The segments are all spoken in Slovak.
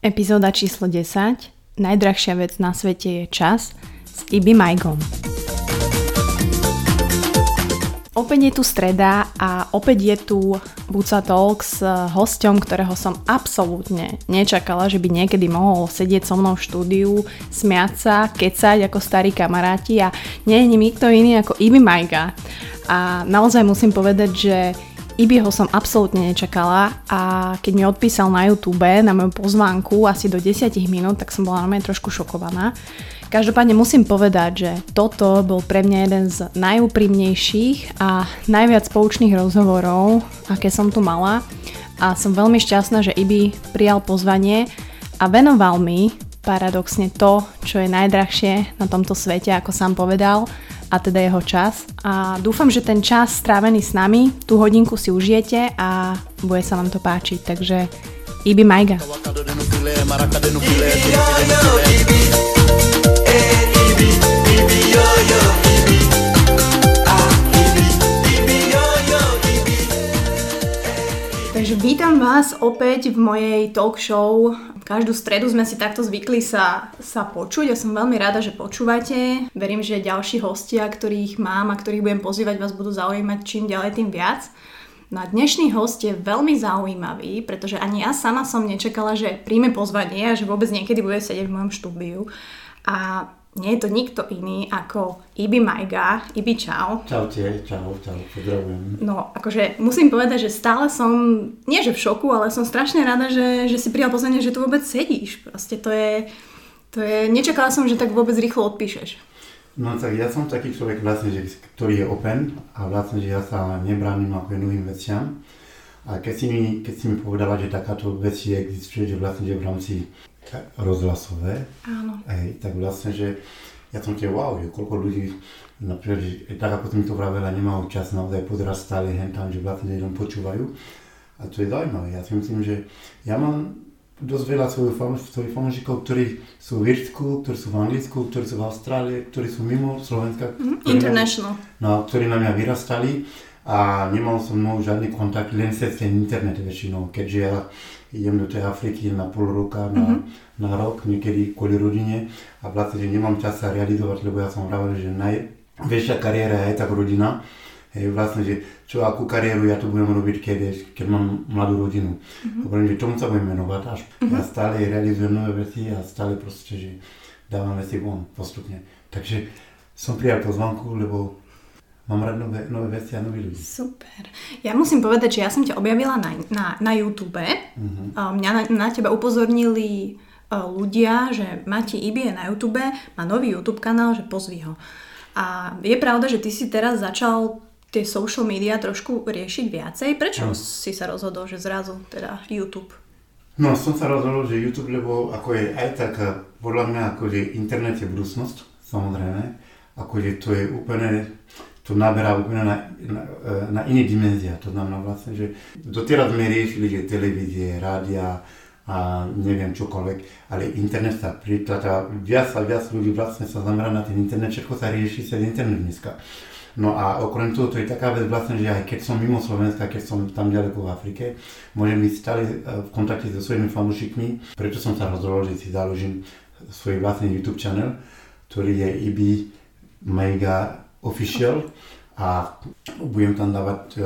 Epizóda číslo 10. Najdrahšia vec na svete je čas s Ibi Majgom. Opäť je tu streda a opäť je tu Buca Talk s hosťom, ktorého som absolútne nečakala, že by niekedy mohol sedieť so mnou v štúdiu, smiať sa, kecať ako starí kamaráti a nie je nikto iný ako Ibi Majga. A naozaj musím povedať, že Ibiho som absolútne nečakala a keď mi odpísal na YouTube na moju pozvánku asi do 10 minút, tak som bola normálne trošku šokovaná. Každopádne musím povedať, že toto bol pre mňa jeden z najúprimnejších a najviac poučných rozhovorov, aké som tu mala a som veľmi šťastná, že Ibi prijal pozvanie a venoval mi paradoxne to, čo je najdrahšie na tomto svete, ako sám povedal, a teda jeho čas. A dúfam, že ten čas strávený s nami, tú hodinku si užijete a bude sa vám to páčiť. Takže Ibi Majga. Takže vítam vás opäť v mojej talk show Každú stredu sme si takto zvykli sa, sa počuť. Ja som veľmi rada, že počúvate. Verím, že ďalší hostia, ktorých mám a ktorých budem pozývať, vás budú zaujímať čím ďalej, tým viac. No a dnešný host je veľmi zaujímavý, pretože ani ja sama som nečakala, že príjme pozvanie a že vôbec niekedy bude sedieť v mojom štúdiu. A nie je to nikto iný ako Ibi Majga. Ibi, čau. Čaute, čau, čau, pozdravujem. No, akože musím povedať, že stále som, nie že v šoku, ale som strašne rada, že, že si prijal pozvanie, že tu vôbec sedíš. Proste to je, to je, nečakala som, že tak vôbec rýchlo odpíšeš. No tak ja som taký človek vlastne, že, ktorý je open a vlastne, že ja sa nebránim ako novým veciam. A keď si, mi, keď si mi povedala, že takáto vec existuje, že vlastne že v rámci rozhlasové. Áno. Hej, tak vlastne, že ja som tie wow, že koľko ľudí, napríklad, tak ako mi to vravela, nemajú čas naozaj pozerať stále hen tam, že vlastne len počúvajú. A to je zaujímavé. Ja si myslím, že ja mám dosť veľa svojich, fanúšikov, ktorí sú v Irsku, ktorí sú v Anglicku, ktorí sú v Austrálii, ktorí sú mimo Slovenska. Mm, international. Na, no, ktorí na mňa vyrastali a nemal som mnou žiadny kontakt, len cez ten internet väčšinou, keďže ja idem do tej Afriky na pol roka, na, mm-hmm. na rok, niekedy kvôli rodine a vlastne, že nemám čas sa realizovať, lebo ja som hovoril, že najväčšia kariéra je tak rodina. Hej, vlastne, že čo, akú kariéru ja tu budem robiť, keď, keď mám mladú rodinu. Mm-hmm. Hovorím, že tomu sa budem menovať až. Mm-hmm. Ja stále realizujem nové veci a stále proste, že dávam veci von postupne. Takže som prijal pozvanku, lebo mám rád nové, nové veci a noví ľudí. Super. Ja musím povedať, že ja som ťa objavila na, na, na YouTube. Uh-huh. Mňa na, na teba upozornili ľudia, že Mati Ibi je na YouTube, má nový YouTube kanál, že pozví ho. A je pravda, že ty si teraz začal tie social media trošku riešiť viacej. Prečo no. si sa rozhodol, že zrazu teda YouTube? No, som sa rozhodol, že YouTube, lebo ako je aj tak, podľa mňa, ako je internet je budúcnosť, samozrejme, ako je to je úplne to naberá úplne na, na, na iné dimenzia. To znamená vlastne, že doteraz sme riešili, že televízie, rádia a neviem čokoľvek, ale internet sa pritláča, viac a viac ľudí vlastne sa zamerá na ten internet, všetko sa rieši cez internet dneska. No a okrem toho, to je taká vec vlastne, že aj keď som mimo Slovenska, keď som tam ďaleko v Afrike, môžem byť stále e, v kontakte so svojimi fanúšikmi, preto som sa rozhodol, že si založím svoj vlastný YouTube channel, ktorý je IB Mega official a budem tam dávať, e,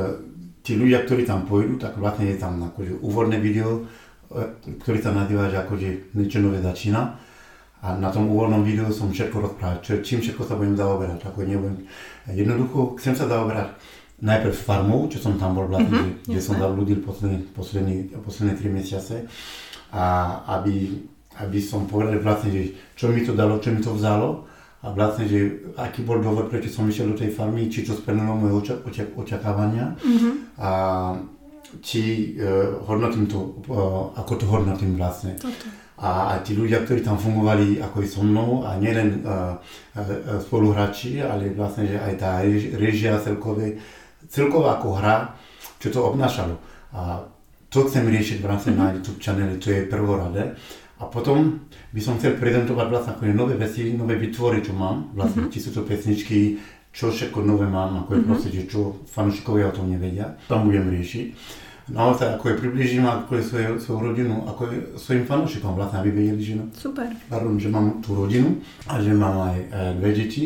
tí ľudia, ktorí tam pôjdu, tak vlastne je tam akože úvodné video, e, ktorý sa nazýva, že akože niečo nové začína. A na tom úvodnom videu som všetko rozprával, čo, čím všetko sa budem zaoberať. Ako nebudem, jednoducho chcem sa zaoberať najprv farmou, čo som tam bol vlastne, mm-hmm, kde som zabludil posledné, posledné, posledné 3 mesiace. A aby, aby som povedal vlastne, že čo mi to dalo, čo mi to vzalo a vlastne, že aký bol dôvod, prečo som išiel do tej farmy, či to splnilo moje oča- oča- očakávania mm-hmm. a či uh, hodnotím to, uh, ako to hodnotím vlastne. Toto. A, a tí ľudia, ktorí tam fungovali ako i so mnou a nielen uh, uh, spoluhráči, ale vlastne, že aj tá režia celkové, celková ako hra, čo to obnášalo. A to chcem riešiť v rámci mm-hmm. na YouTube channel, to je prvoradé. A potom by som chcel prezentovať vlastne ako nové veci, nové vytvory, čo mám, vlastne, mm-hmm. to pesničky, čo všetko nové mám, ako je mm-hmm. proste, čo fanúšikovia o tom nevedia, tam budem riešiť. naozaj ako je približím ako je svoje, svoju rodinu, ako je svojim fanúšikom vlastne, aby vedeli, že, no, Super. pardon, že mám tú rodinu a že mám aj e, dve deti.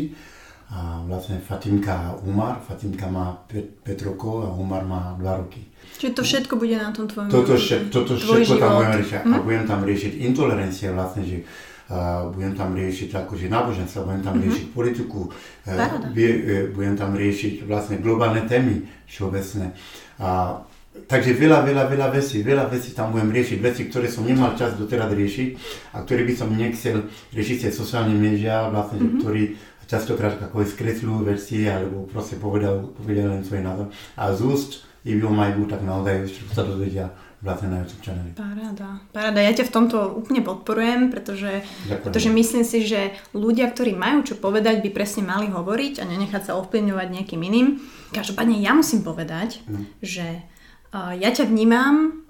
A vlastne Fatimka Umar, Fatimka má 5, 5 rokov a Umar má 2 roky. Čiže to všetko bude na tom tvojom Toto, vše, toto všetko tam život. budem riešiť. Hm? A budem tam riešiť intolerancie vlastne, že uh, budem tam riešiť akože náboženstvo, budem tam riešiť politiku, uh, uh, budem tam riešiť vlastne globálne témy všeobecné. A, takže veľa, veľa, veľa vecí, veľa vecí tam budem riešiť, veci, ktoré som nemal čas doteraz riešiť a ktoré by som nechcel riešiť cez sociálne médiá, vlastne, mm-hmm. ktorí častokrát ako skresľujú veci alebo proste povedal, povedal len svoj názor. A z úst Ivo Majbu, tak naozaj všetko sa dozvedia vlastne na YouTube channeli. Paráda. Paráda. Ja ťa v tomto úplne podporujem, pretože, Ďakujem. pretože myslím si, že ľudia, ktorí majú čo povedať, by presne mali hovoriť a nenechať sa ovplyvňovať nejakým iným. Každopádne ja musím povedať, No. že uh, ja ťa vnímam mm,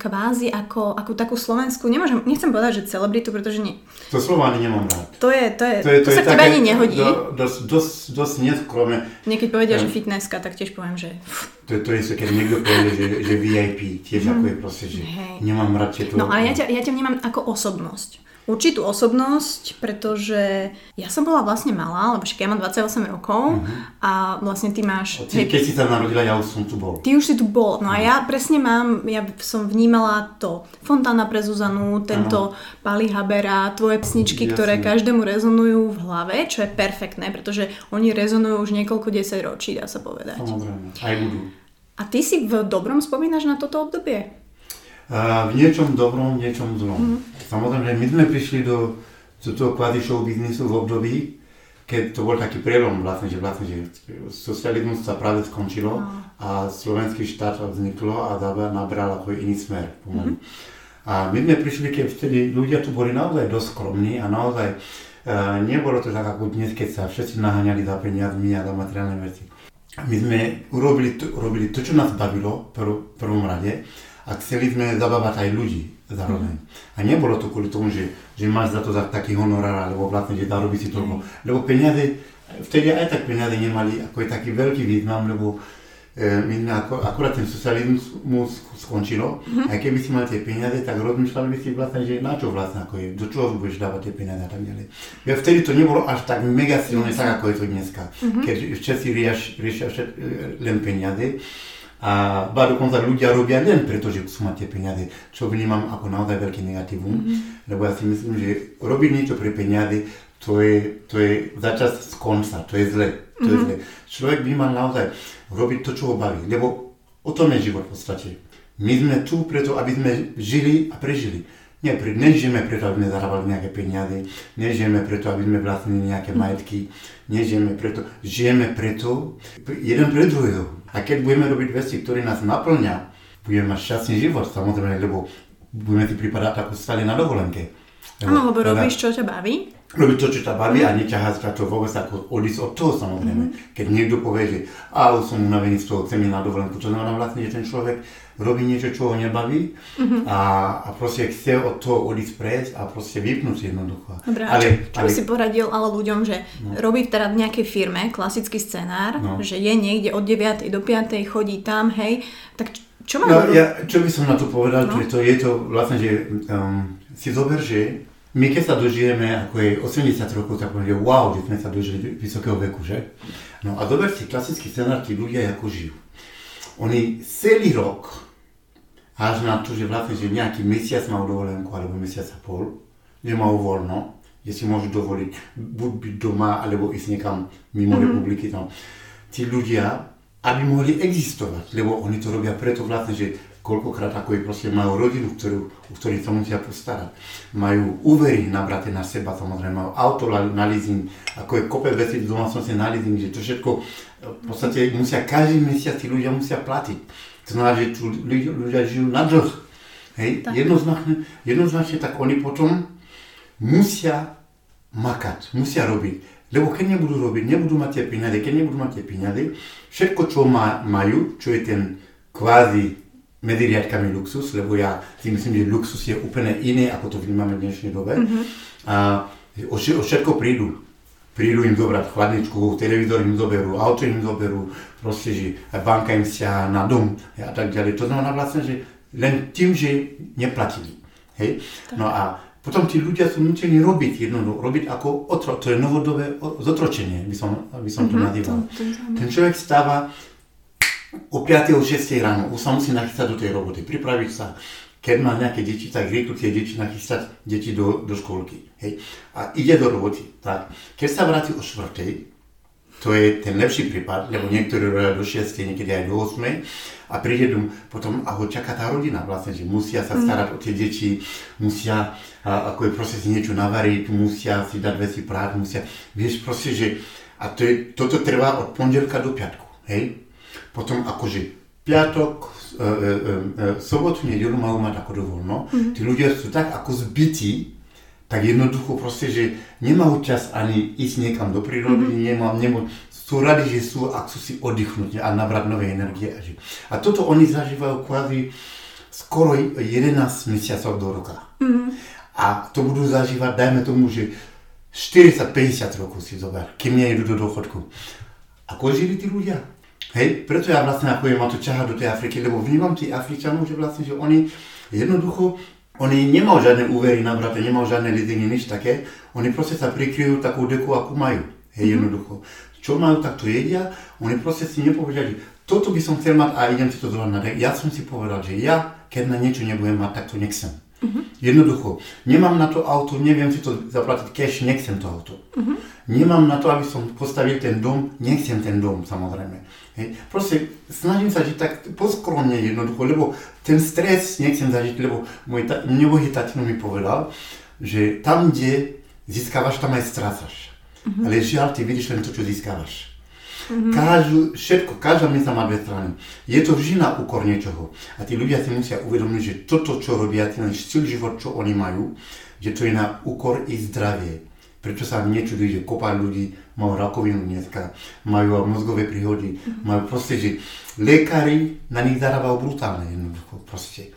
kvázi ako, ako takú slovenskú, nemôžem, nechcem povedať, že celebritu, pretože nie. To slovo ani nemám rád. To je, to je, To, je, to, sa k tebe ani nehodí. Do, dosť, dosť, dosť neskromné. Niekedy povedia, že Hm. fitnesska, tak tiež poviem, že To, to je, keď niekto povie, že, že VIP, tiež ako je proste, že Hej. nemám rád tieto... No ale ja ťa, ja ťa vnímam ako osobnosť. Určitú osobnosť, pretože ja som bola vlastne malá, lebo však ja mám 28 rokov a vlastne ty máš... Ty, keď si sa narodila, ja už som tu bol. Ty už si tu bol. No a ja presne mám, ja som vnímala to Fontána pre Zuzanu, tento Pali Habera, tvoje pesničky, Jasne. ktoré každému rezonujú v hlave, čo je perfektné, pretože oni rezonujú už niekoľko desať ročí, dá sa povedať. Samozrejme, aj budú. A ty si v dobrom spomínaš na toto obdobie? V niečom dobrom, v niečom zlom. Samozrejme, my sme prišli do, do toho kvázi show biznisu v období, keď to bol taký prelom vlastne, že vlastne, že socializmus sa práve skončilo a slovenský štát vzniklo a nabral ako iný smer pomaly. A my sme prišli, keď vtedy ľudia tu boli naozaj dosť skromní a naozaj uh, nebolo to tak ako dnes, keď sa všetci naháňali za peniazmi a za materiálne veci. My sme urobili to, urobili to čo nás bavilo v prv, prvom rade a chceli sme zabávať aj ľudí zároveň. A nebolo to kvôli tomu, že, že máš za to za taký honorár, alebo vlastne, že zarobí si toľko. Lebo peniaze, vtedy aj tak peniaze nemali ako je taký veľký význam, lebo e, my sme ako, akurát ten socializmus skončilo, aj keby si mal tie peniaze, tak rozmýšľali by si vlastne, že na čo vlastne, ako je, do čoho budeš dávať tie peniaze a tak ďalej. Ja vtedy to nebolo až tak mega silné, tak ako je to dneska, keď všetci rieš, riešia e, len peniaze. A ba dokonca ľudia robia len preto, že chcú mať tie peniaze, čo vnímam ako naozaj veľký negatívum, lebo ja si myslím, že robiť niečo pre peniaze, to je, to je začas z konca, to je zle, to je zle. Človek by mal naozaj robiť to, čo ho baví, lebo o tom je život v podstate. My sme tu preto, aby sme žili a prežili. Nie, pre, nežijeme preto, aby sme zarábali nejaké peniaze, nežijeme preto, aby sme vlastnili nejaké majetky, nežijeme preto, žijeme preto, jeden pre druhého. A keď budeme robiť veci, ktoré nás naplňa, budeme mať šťastný život, samozrejme, lebo budeme si pripadať ako stále na dovolenke. Áno, lebo teda- robíš, čo ťa baví. robiť to, čo ťa baví a neťahať ťa to vôbec ako odísť od toho samozrejme. Keď niekto povie, že a už som unavený z toho, chcem na dovolenku, to znamená vlastne, že ten človek robí niečo, čo ho nebaví a, a proste chce od toho odísť prejsť a proste vypnúť jednoducho. Dobre, a čo, čo by si poradil ale ľuďom, že robí teda v nejakej firme klasický scenár, No. že je niekde od 9. do 5. chodí tam, hej, tak čo, čo má No, ja, čo by som na to povedal, No. no. to je to vlastne, že um, si zober, že my keď sa dožijeme, ako je 80 rokov, tak poviem, že wow, že sme sa dožili vysokého veku, že? No a zober si klasický scenár, tí ľudia ako žijú. Oni celý rok, až na to, že vlastne, že nejaký mesiac majú dovolenku, alebo mesiac a pol, že majú voľno, že si môžu dovoliť buď byť doma, alebo ísť niekam mimo mm-hmm. republiky tam. Tí ľudia, aby mohli existovať, lebo oni to robia preto vlastne, že koľkokrát ako je proste majú rodinu, ktorú, o ktorých sa musia postarať. Majú úvery nabraté na seba, samozrejme, majú auto na na leasing, ako je kope veci v domácnosti na leasing, že to všetko v podstate musia, každý mesiac tí ľudia musia platiť. To znamená, že tu ľudia, ľudia žijú na dlh. Hej, jednoznačne, jednoznačne tak oni potom musia makať, musia robiť. Lebo keď nebudú robiť, nebudú mať tie peniaze, keď nebudú mať tie peniaze, všetko, čo má, majú, čo je ten kvázi medzi riadkami luxus, lebo ja si myslím, že luxus je úplne iný, ako to vnímame v dnešnej dobe. Mm-hmm. A o, o všetko prídu. Prídu im zobrať chladničku, televízor im zoberú, auto im zoberú, proste, že banka im siaha na dom a tak ďalej. To znamená vlastne, že len tým, že neplatili. Hej? No a potom tí ľudia sú nutení robiť jednoducho, robiť ako otro, to je novodobé zotročenie, by som, by som to mm-hmm, nazýval. To, to Ten človek stáva o 5. o 6. ráno, už sa musí nachystať do tej roboty, pripraviť sa, keď má nejaké deti, tak rýchlo tie deti nachystať deti do, do školky. Hej. A ide do roboty. Tak. Keď sa vráti o 4. To je ten lepší prípad, lebo niektorí robia do 6, niekedy aj do 8 a príde dom, potom a ho čaká tá rodina vlastne, že musia sa mm. starať mm. o tie deti, musia, a, ako je proste si niečo navariť, musia si dať veci práť, musia, vieš proste, že a to je, toto trvá od pondelka do piatku, hej? Potom akože piatok, sobotu, nedelu majú mať ako dovoľno. Mm-hmm. Tí ľudia sú tak ako zbytí, tak jednoducho proste, že nemajú čas ani ísť niekam do prírody, mm-hmm. nemá, nemá, sú radi, že sú a chcú si oddychnúť a nabrať nové energie. A toto oni zažívajú kvázi skoro 11 mesiacov do roka. Mm-hmm. A to budú zažívať, dajme tomu, že 40-50 rokov si zober, kým nejdu do dôchodku. Ako žili tí ľudia? Hej, preto ja vlastne ako ma to ťahať do tej Afriky, lebo vnímam tých Afričanov, že vlastne, že oni jednoducho, oni nemajú žiadne úvery na brate, nemajú žiadne leasingy, nič také, oni proste sa prikryjú takú deku, akú majú. Hej, mm-hmm. jednoducho. Čo majú, tak to jedia, oni proste si nepovedali, toto by som chcel mať a idem si to zobrať na dek. Ja som si povedal, že ja, keď na niečo nebudem mať, tak to nechcem. Uh-huh. Jednoducho, nemám na to auto, neviem si to zaplatiť cash, nechcem to auto. Uh-huh. Nemám na to, aby som postavil ten dom, nechcem ten dom, samozrejme. Hej. Proste snažím sa žiť tak poskromne jednoducho, lebo ten stres nechcem zažiť, lebo môj ta, nebohý tatino mi povedal, že tam, kde získavaš, tam aj strácaš. Uh-huh. Ale žiaľ, ty vidíš len to, čo získavaš. Mm-hmm. Každú, všetko, každá minca má dve strany. Je to vždy na úkor niečoho. A tí ľudia si musia uvedomiť, že toto, čo robia, ten štýl život, čo oni majú, že to je na úkor ich zdravie. Prečo sa nečudujú, že kopa ľudí majú rakovinu dneska, majú mozgové príhody, mm-hmm. majú proste, že lekári na nich zarábajú brutálne jednoducho, proste.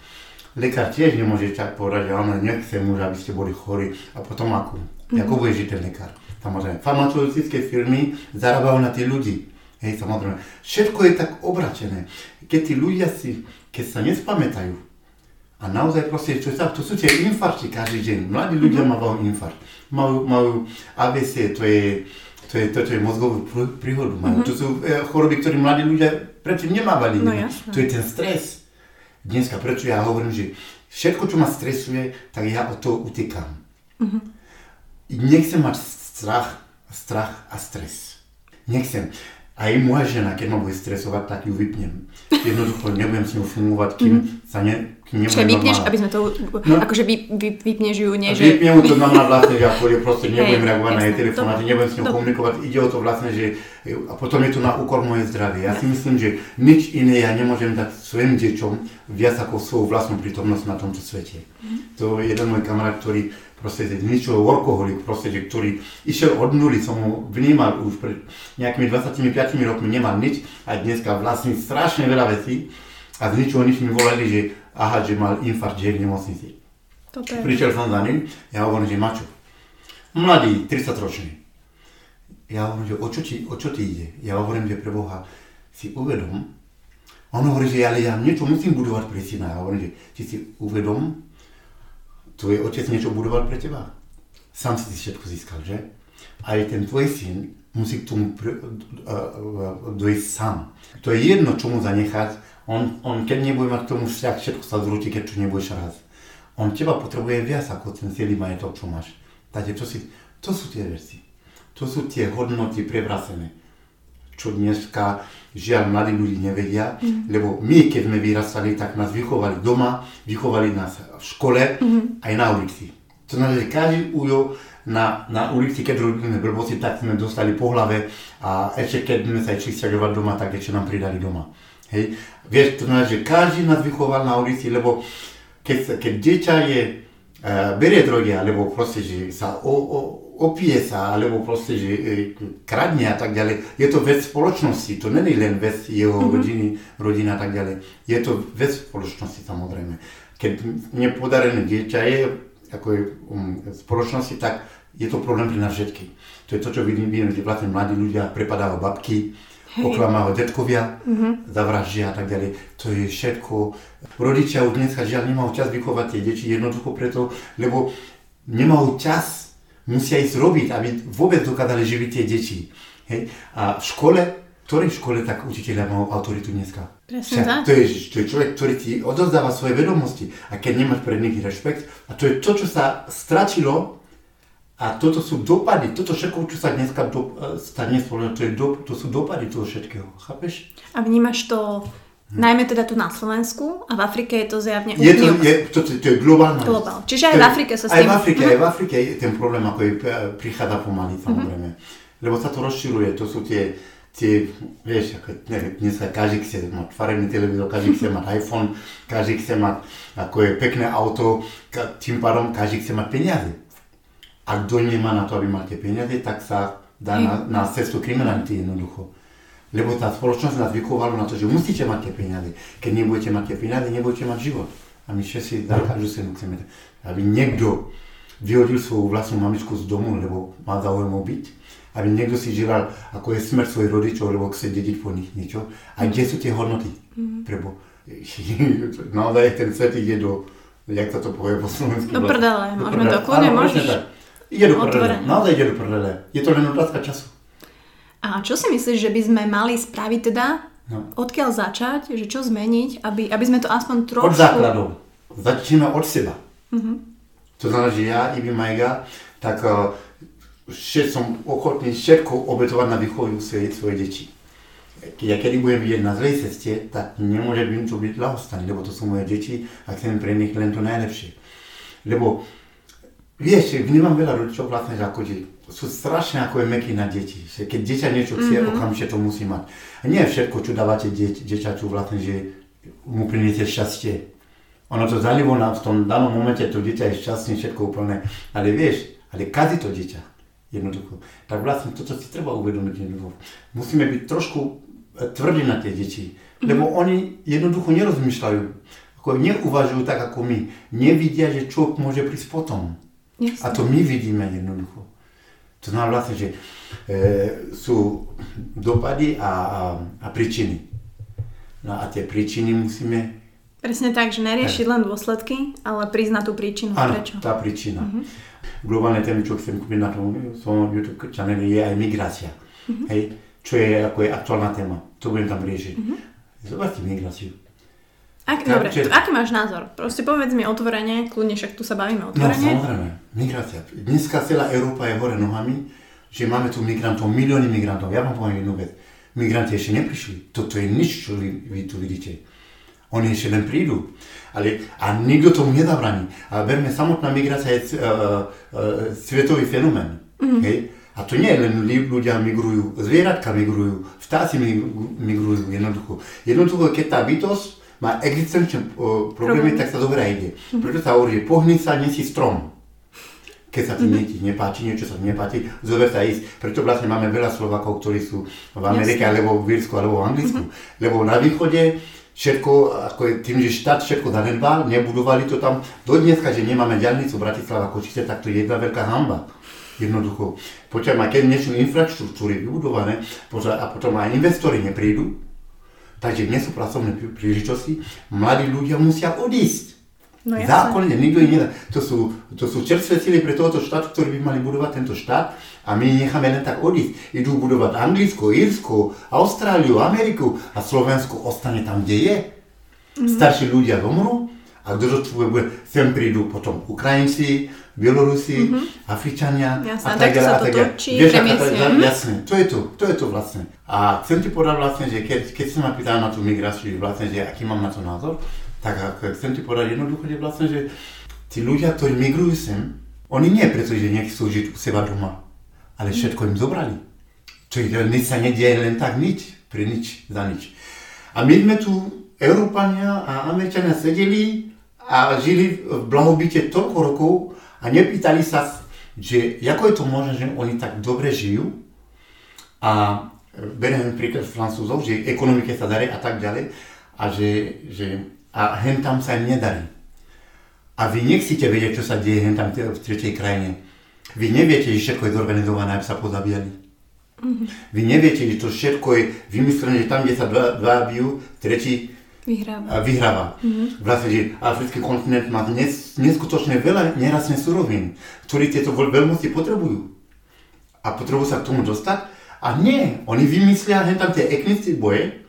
Lekár tiež nemôže tak povedať, že áno, nechcem už, aby ste boli chorí a potom ako? Mm-hmm. Ako bude žiť ten lekár? Samozrejme, farmaceutické firmy zarábajú na tie ľudí. Hej, samozrejme. Všetko je tak obračené. Keď tí ľudia si, keď sa nespamätajú, a naozaj proste, čo sa, to sú tie infarkty každý deň. Mladí ľudia mm-hmm. majú infarkt. Majú, majú AVC, to je, to je, to, to je mozgovú príhodu. Majú. Mm-hmm. To sú e, choroby, ktoré mladí ľudia predtým nemávali. No, to je ten stres. Dneska, prečo ja hovorím, že všetko, čo ma stresuje, tak ja od toho utekám. Mm-hmm. Nechcem mať strach, strach a stres. Nechcem. Aj moja žena, keď ma bude stresovať, tak ju vypnem. Jednoducho nebudem s ňou fungovať, kým mm. sa ne, kým Čiže vypneš, aby sme to, no, akože vy, vy, vypneš ju, nie že... Vypnem to znamená vlastne, že ako je proste nebudem reagovať na jej telefonát, nebudem s ňou komunikovať, ide o to vlastne, že a potom je to na úkor moje zdravie. Ja si myslím, že nič iné ja nemôžem dať svojim deťom viac ako svoju vlastnú prítomnosť na tomto svete. Mm. To je jeden môj kamarát, ktorý proste ničoho workoholik, proste, že, ktorý išiel od nuly, som ho vnímal už pred nejakými 25 rokmi, nemal nič a dneska vlastní strašne veľa vecí a z ničoho nič mi volali, že aha, že mal infarkt, že je v nemocnici. Prišiel som za ním, ja hovorím, že Mačo, mladý, 30 ročný. Ja hovorím, že o čo, ti, o čo ti ide? Ja hovorím, že pre Boha si uvedom, on hovorí, že ale ja niečo musím budovať pre syna. Ja hovorím, že ti si uvedom, tvoj otec niečo budoval pre teba. Sám si všetko získal, že? Aj ten tvoj syn musí k tomu pr- dojsť sám. To je jedno, čo mu zanechať. On, on keď nebude mať k tomu vzťah, všetko sa zrúti, keď tu nebudeš raz. On teba potrebuje viac ako ten celý majetok, čo máš. Takže to, si, to sú tie veci. To sú tie hodnoty prevracené, čo dneska žiaľ mladí ľudí nevedia, mm. lebo my, keď sme vyrastali, tak nás vychovali doma, vychovali nás v škole, mm. aj na ulici. To znamená, že každý ujo na, na ulici, keď robíme blbosti, tak sme dostali po hlave a ešte keď sme sa išli sťažovať doma, tak ešte nám pridali doma. Hej. Vieš, to znamená, že každý nás vychoval na ulici, lebo keď, keď dieťa je, uh, berie drogy, alebo proste, že sa o, o, opije sa, alebo proste, že e, kradne a tak ďalej. Je to vec spoločnosti, to není len vec jeho mm-hmm. rodiny, rodina a tak ďalej. Je to vec spoločnosti samozrejme. Keď nepodarené dieťa je, ako je, um, spoločnosti, tak je to problém pre nás všetky. To je to, čo vidím, vidím, že vlastne mladí ľudia prepadajú babky, oklamávajú detkovia, mm-hmm. zavraždia a tak ďalej. To je všetko. Rodičia už dneska žiaľ nemajú čas vychovať tie deti jednoducho preto, lebo nemajú čas, musia ísť robiť, aby vôbec dokázali živiť tie deti. Hej. A v škole, v ktorej škole tak učiteľia majú autoritu dneska? Presne tak. To je, to je človek, ktorý ti odozdáva svoje vedomosti a keď nemáš pre nich rešpekt, a to je to, čo sa stratilo a toto sú dopady, toto všetko, čo sa dneska do, e, stane to, je do, to sú dopady toho všetkého, chápeš? A vnímaš to hm. najmä teda tu na Slovensku a v Afrike je to zjavne je to, je, to, to, to je globálna Globál. Čiže aj v Afrike sa s tým... Aj v Afrike, aj v Afrike je ten problém, ako je, prichádza pomaly, samozrejme. Uh-huh. Lebo sa to rozširuje, to sú tie, tie vieš, ako, neviem, dneska každý chce mať farebný televízor, každý chce mať iPhone, každý chce mať, ako je pekné auto, tým pádom každý chce mať peniaze a kto nemá na to, aby mal tie peniaze, tak sa dá na, na cestu kriminality jednoducho. Lebo tá spoločnosť nás vychovala na to, že musíte mať tie peniaze. Keď nebudete mať tie peniaze, nebudete mať život. A my všetci za každú cenu chceme, aby niekto vyhodil svoju vlastnú mamičku z domu, lebo má záujem byť. Aby niekto si žilal, ako je smrť svojich rodičov, lebo chce dediť po nich niečo. A kde sú tie hodnoty? Mm. Prebo naozaj ten svet ide do, jak sa to povie po slovensky? Do prdele, môžeme to kľudne, môžeš. Ide do prdele, naozaj ide do prdele. Je to len otázka času. A čo si myslíš, že by sme mali spraviť teda? No. Odkiaľ začať? Že čo zmeniť? Aby, aby sme to aspoň trošku... Od základov. Začneme od seba. Uh-huh. To znamená, že ja, Ibi Majga, tak uh, som ochotný všetko obetovať na výchovu svoje, svoje deti. Keď ja kedy budem vidieť na zlej ceste, tak nemôže byť to byť ľahostane, lebo to sú moje deti a chcem pre nich len to najlepšie. Lebo Vieš, vnímam veľa rodičov vlastne, že ako že sú strašne ako je meky na deti. Že keď dieťa niečo chce, mm-hmm. okamžite to musí mať. A nie všetko, čo dávate dieť, dieťaču vlastne, že mu priniesie šťastie. Ono to zalivo na, v tom danom momente to dieťa je šťastné, všetko úplne. Ale vieš, ale kazí to dieťa. Jednoducho. Tak vlastne toto si treba uvedomiť jednoducho. Musíme byť trošku e, tvrdí na tie deti. Mm-hmm. Lebo oni jednoducho nerozmýšľajú. Ako neuvažujú tak ako my. Nevidia, že čo môže prísť potom. Jasne. A to my vidíme jednoducho. To znamená vlastne, že e, sú dopady a, a, a príčiny. No a tie príčiny musíme... Presne tak, že neriešiť len dôsledky, ale priznať tú príčinu. Áno, prečo. tá príčina. Uh-huh. Globálne témy, čo chcem kúpiť na tom svojom YouTube channel, je aj migrácia. Uh-huh. Hej, čo je, ako je aktuálna téma. To budem tam riešiť. Uh-huh. Zoberte migráciu. Ak, dobre, čiže... aký máš názor? Proste povedz mi otvorene, kľudne však tu sa bavíme otvorene. No samozrejme, migrácia. Dneska celá Európa je hore nohami, že máme tu migrantov, milióny migrantov. Ja vám poviem jednu vec. Migranti ešte neprišli. Toto je nič, čo vy, vy tu vidíte. Oni ešte len prídu. Ale, a nikto tomu nezabraní. A berme, samotná migrácia je uh, uh, svetový fenomén. Mm-hmm. Hej? A to nie je len ľudia migrujú, zvieratka migrujú, vtáci migrujú jednoducho. Jednoducho, keď tá bytosť má existenčné problémy, tak sa dobre ide. Mhm. Preto sa hovorí, pohni sa, nesi strom. Keď sa ti mm-hmm. nepáči, niečo sa ti nepáči, zober sa ísť. Preto vlastne máme veľa Slovakov, ktorí sú v Amerike, alebo v Írsku, alebo v Anglicku. Mm-hmm. Lebo na východe všetko, ako je tým, že štát všetko zanedbal, nebudovali to tam. Do dneska, že nemáme diálnicu Bratislava Kočice, tak to je jedna veľká hamba. Jednoducho. Potom aj keď niečo infraštruktúry vybudované, a potom aj investori neprídu, Takže nie sú pracovné príležitosti, mladí ľudia musia odísť. No Zákonne, nikto ich nedá. To sú, to sú čerstvé síly pre tohoto štátu, ktorí by mali budovať tento štát a my necháme len tak odísť. Idú budovať Anglicko, Írsko, Austráliu, Ameriku a Slovensko ostane tam, kde je. Mm-hmm. Starší ľudia zomrú a kto to bude, sem prídu potom Ukrajinci, Bielorusi, mm-hmm. Afričania jasne, a tak ďalej. A tak ďalej. Jasne, to je to, to je to vlastne. A chcem ti povedať vlastne, že keď, keď sa ma pýtal na tú migráciu, vlastne, že aký mám na to názor, tak chcem ti povedať jednoducho, že vlastne, že tí ľudia, ktorí migrujú sem, oni nie preto, že nechcú žiť u seba doma, ale mhm. všetko im zobrali. Čo nič sa nedieje len tak, nič, pre nič, za nič. A my sme tu, Európania a Američania sedeli a žili v blahobite toľko rokov, a nepýtali sa, že ako je to možné, že oni tak dobre žijú a beriem príklad Francúzov, že ekonomike sa darí a tak ďalej a že, že a hen tam sa im nedarí. a vy nechcete vedieť, čo sa deje hen tam v tretej krajine. Vy neviete, že všetko je zorganizované, aby sa pozabíjali. Mm-hmm. Vy neviete, že to všetko je vymyslené, že tam, kde sa dva, dva bijú, tretí vyhráva. vyhráva. Mm-hmm. Vlastne, že africký kontinent má nes, neskutočne veľa nerastných surovín, ktoré tieto veľmosti potrebujú. A potrebujú sa k tomu dostať. A nie, oni vymyslia hen tam tie etnické boje,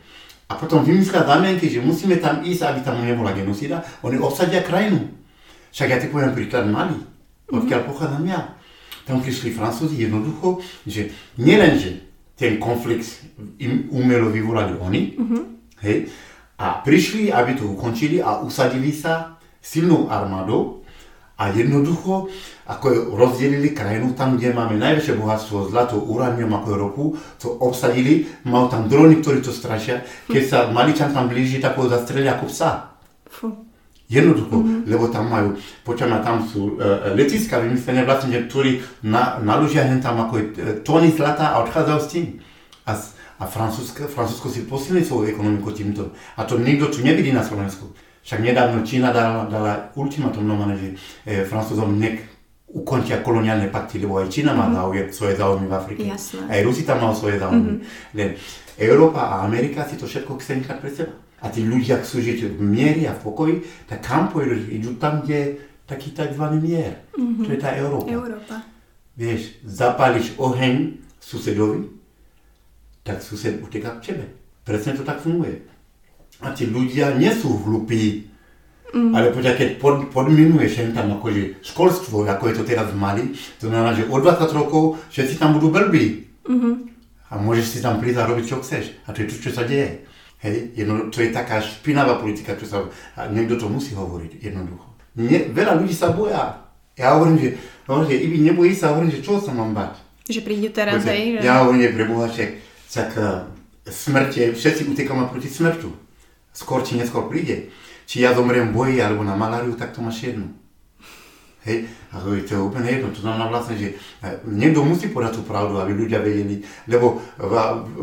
a potom vymyslia zamienky, že musíme tam ísť, aby tam nebola genocída. Oni obsadia krajinu. Však ja ti poviem príklad Mali, odkiaľ mm-hmm. pochádzam ja. Tam prišli Francúzi jednoducho, že nielenže ten konflikt im umelo vyvolali oni, mm-hmm. hej, a prišli, aby to ukončili a usadili sa silnou armádou a jednoducho ako rozdelili krajinu tam, kde máme najväčšie bohatstvo, zlato, uránium ako ropu, to obsadili, mal tam drony, ktorí to strašia, keď sa Maličan tam blíži, tak ho zastrelia ako psa. Jednoducho, mm-hmm. lebo tam majú, počujeme, tam sú uh, letiska vymyslené vlastne, ktorí na, naložia hen tam ako uh, tóny zlata a odchádzajú s tým. A, a Francúzsko, Francúzsko si posilní svoju ekonomiku týmto. A to nikto tu nevidí na Slovensku. Však nedávno Čína dala, dala ultimatum normálne, že e, Francúzom nek ukončia koloniálne pakty, lebo aj Čína má mm-hmm. svoje záujmy v Afrike. Jasné. Aj Rusi tam majú svoje záujmy. Mm-hmm. Len Európa a Amerika si to všetko chce nechať pre seba a tí ľudia chcú žiť v miery a v pokoji, tak kam pôjdu? Idú tam, kde taký tzv. mier. Mm-hmm. To je tá Európa. Európa. Vieš, zapáliš oheň susedovi, tak sused uteká k tebe. Presne to tak funguje. A tí ľudia nie sú hlupí, Mm. Ale poďa, keď pod, podminuješ tam akože školstvo, ako je to teraz v Mali, to znamená, že o 20 rokov všetci tam budú blbí. Mm-hmm. A môžeš si tam prísť a robiť, čo chceš. A to je to, čo sa deje. Hej, jedno, to je taká špinavá politika, čo sa, a niekto to musí hovoriť, jednoducho. Nie, veľa ľudí sa boja. Ja hovorím, že, hovorím, že Ibi, nebojí sa, hovorím, že čo sa mám bať? Že príde teraz, hej? Že... Ja hovorím, že pre Boha, však, však smrte, všetci utekáme proti smrťu. Skôr či neskôr príde. Či ja zomriem v boji alebo na maláriu, tak to máš jedno. Hej, a to je úplne jedno, to znamená vlastne, že niekto musí podať tú pravdu, aby ľudia vedeli, lebo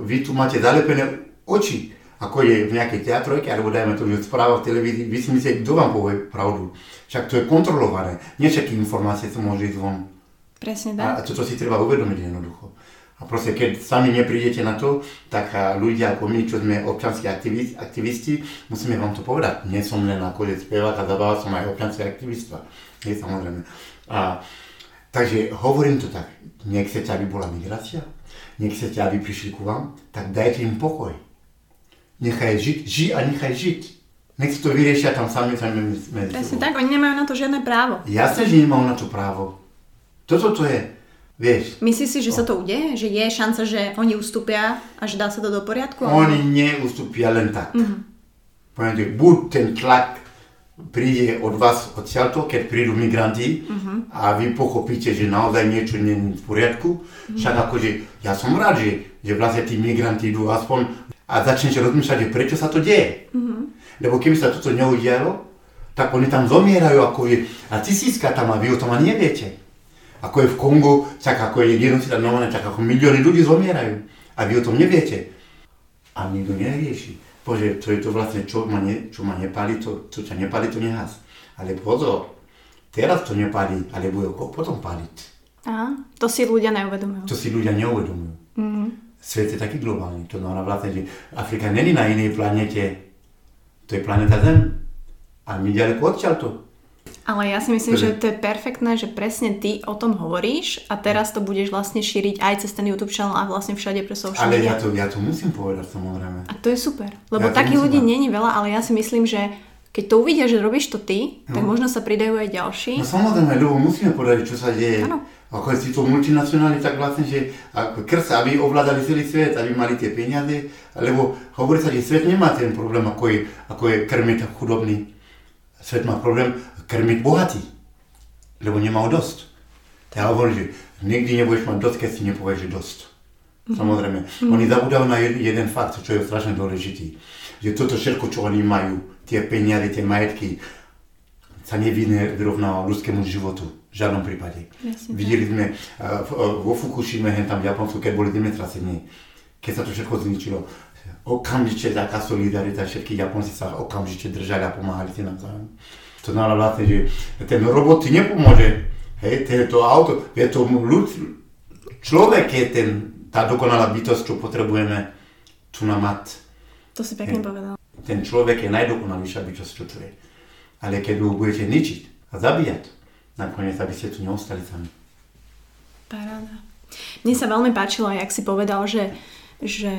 vy tu máte zalepené oči ako je v nejakej teatrojke, alebo dajme to, že správa v televízii, vy si myslíte, kto vám povie pravdu. Však to je kontrolované. Nie všetky informácie sa môže ísť von. Presne tak. A toto si treba uvedomiť jednoducho. A proste, keď sami neprídete na to, tak ľudia ako my, čo sme občanskí aktivisti, aktivisti, musíme vám to povedať. Nie som len ako že spevák a zabáva, som aj občanský aktivista. Je samozrejme. A, takže hovorím to tak. Nechcete, aby bola migrácia? Nechcete, aby prišli ku vám? Tak dajte im pokoj nechaj žiť, ži a nechaj žiť. Nech si to vyriešia tam sami, sami medzi Presne tak, oni nemajú na to žiadne právo. Jasne, že nemajú na to právo. Toto to je, vieš. Myslíš si, že sa to udeje? Že je šanca, že oni ustúpia a že dá sa to do poriadku? Oni neustúpia len tak. Mm-hmm. buď ten tlak príde od vás odtiaľto, keď prídu migranti mm-hmm. a vy pochopíte, že naozaj niečo nie je v poriadku. Mm-hmm. Však akože, ja som rád, že, že vlastne tí migranti idú aspoň a začnete rozmýšľať, že prečo sa to deje. Mm-hmm. Lebo keby sa toto neudialo, tak oni tam zomierajú ako je, a tisícka tam a vy o tom ani neviete. Ako je v Kongu, tak ako je genocida normálne, tak ako milióny ľudí zomierajú a vy o tom neviete. A nikto nerieši. Bože, to je to vlastne, čo ma, ne, čo ma nepali, to, čo ťa nepali, to nehas. Ale pozor, teraz to nepali, ale bude potom paliť. Aha, to si ľudia neuvedomujú. To si ľudia neuvedomujú. Mm-hmm svet je taký globálny. To znamená vlastne, že Afrika není na inej planete. To je planeta Zem. A my ďaleko odtiaľ to. Ale ja si myslím, že to je perfektné, že presne ty o tom hovoríš a teraz to budeš vlastne šíriť aj cez ten YouTube channel a vlastne všade pre social Ale ja to, ja to musím povedať samozrejme. A to je super, lebo ja takých ľudí není veľa, ale ja si myslím, že keď to uvidia, že robíš to ty, no. tak možno sa pridajú aj ďalší. No samozrejme, lebo musíme povedať, čo sa deje. Ano ako si to multinacionály, tak vlastne, že krsa, aby ovládali celý svet, aby mali tie peniaze, lebo hovorí sa, že svet nemá ten problém, ako je, ako je krmiť chudobný. Svet má problém krmiť bohatý, lebo nemá dosť. Ja hovorím, že nikdy nebudeš mať dosť, keď si nepovieš, že dosť. Mm-hmm. Samozrejme. Mm-hmm. Oni zabudajú na jeden, fakt, čo je strašne dôležitý. Že toto všetko, čo oni majú, tie peniaze, tie majetky, sa nevyrovnáva ľudskému životu. V žiadnom prípade. Jasne, Videli sme uh, vo Fukushime, hen tam v Japonsku, keď boli zemetrasenie, keď sa to všetko zničilo, okamžite taká solidarita, všetky Japonci sa okamžite držali a pomáhali si navzájom. To znamená vlastne, že ten robot ti nepomôže. Hej, to auto, je to ľud, človek je ten, tá dokonalá bytosť, čo potrebujeme tu na mat. To si pekne povedal. Ten človek je najdokonalejšia bytosť, čo tu je. Ale keď ho budete ničiť a zabíjať, nakoniec, aby ste tu neostali sami. Paráda. Mne sa veľmi páčilo, jak si povedal, že, že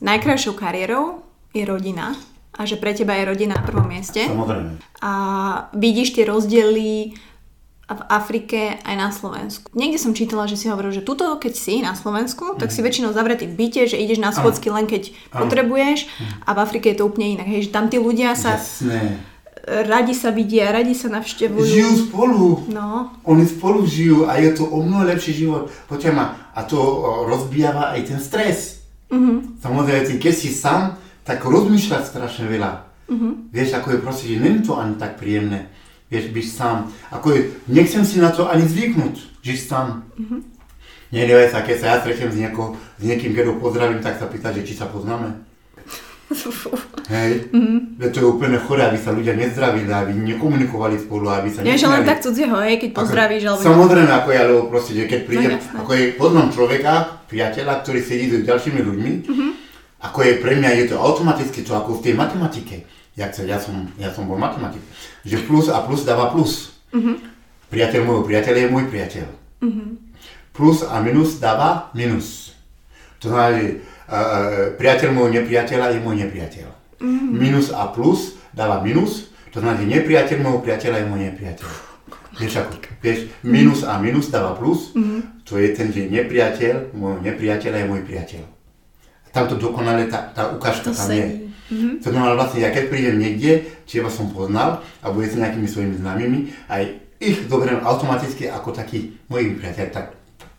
najkrajšou kariérou je rodina a že pre teba je rodina na prvom mieste. Samozrejme. A vidíš tie rozdiely v Afrike aj na Slovensku. Niekde som čítala, že si hovoril, že tuto, keď si na Slovensku, tak si mhm. väčšinou zavretý v byte, že ideš na schôdzky len keď ano. potrebuješ a v Afrike je to úplne inak. Hej, že tam tí ľudia sa... Jasné. Radi sa vidia, radi sa navštevujú. Žijú spolu. No. Oni spolu žijú a je to o mnoho lepší život. Poďme ma. A to rozbijava aj ten stres. Mm-hmm. Samozrejme, keď si sám, tak rozmýšľať strašne veľa. Mm-hmm. Vieš, ako je proste, že není to ani tak príjemné. Vieš, byť sám. Ako je, nechcem si na to ani zvyknúť, žiť sám. Mm-hmm. Nenevaj sa, keď sa ja stretnem s, nieko, s niekým, keď ho pozdravím, tak sa pýta, že či sa poznáme. Hej, mm-hmm. to je úplne choré, aby sa ľudia nezdravili, aby nekomunikovali spolu, aby sa že len tak cudzieho, hej, keď pozdravíš, alebo... Samozrejme, ako ja, lebo proste, že keď prídem, no, ako je poznám človeka, priateľa, ktorý sedí s ďalšími ľuďmi, mm-hmm ako je pre mňa, je to automaticky to ako v tej matematike. Ja, ja, som, ja som bol matematik. Že plus a plus dáva plus. Uh-huh. Priateľ môjho priateľa je môj priateľ. Uh-huh. Plus a minus dáva minus. To znamená, že uh, priateľ môjho nepriateľa je môj nepriateľ. Uh-huh. Minus a plus dáva minus. To znamená, že nepriateľ môjho priateľa je môj nepriateľ. Vieš ako, vieš, minus a minus dáva plus, uh-huh. to je ten, že nepriateľ môjho nepriateľa je môj priateľ tamto dokonale tá, tá ukážka to tam je. Mm-hmm. To znamená vlastne, ja keď prídem niekde, či ja som poznal a bude s nejakými svojimi známymi, aj ich zoberiem automaticky ako taký mojich priateľ, tak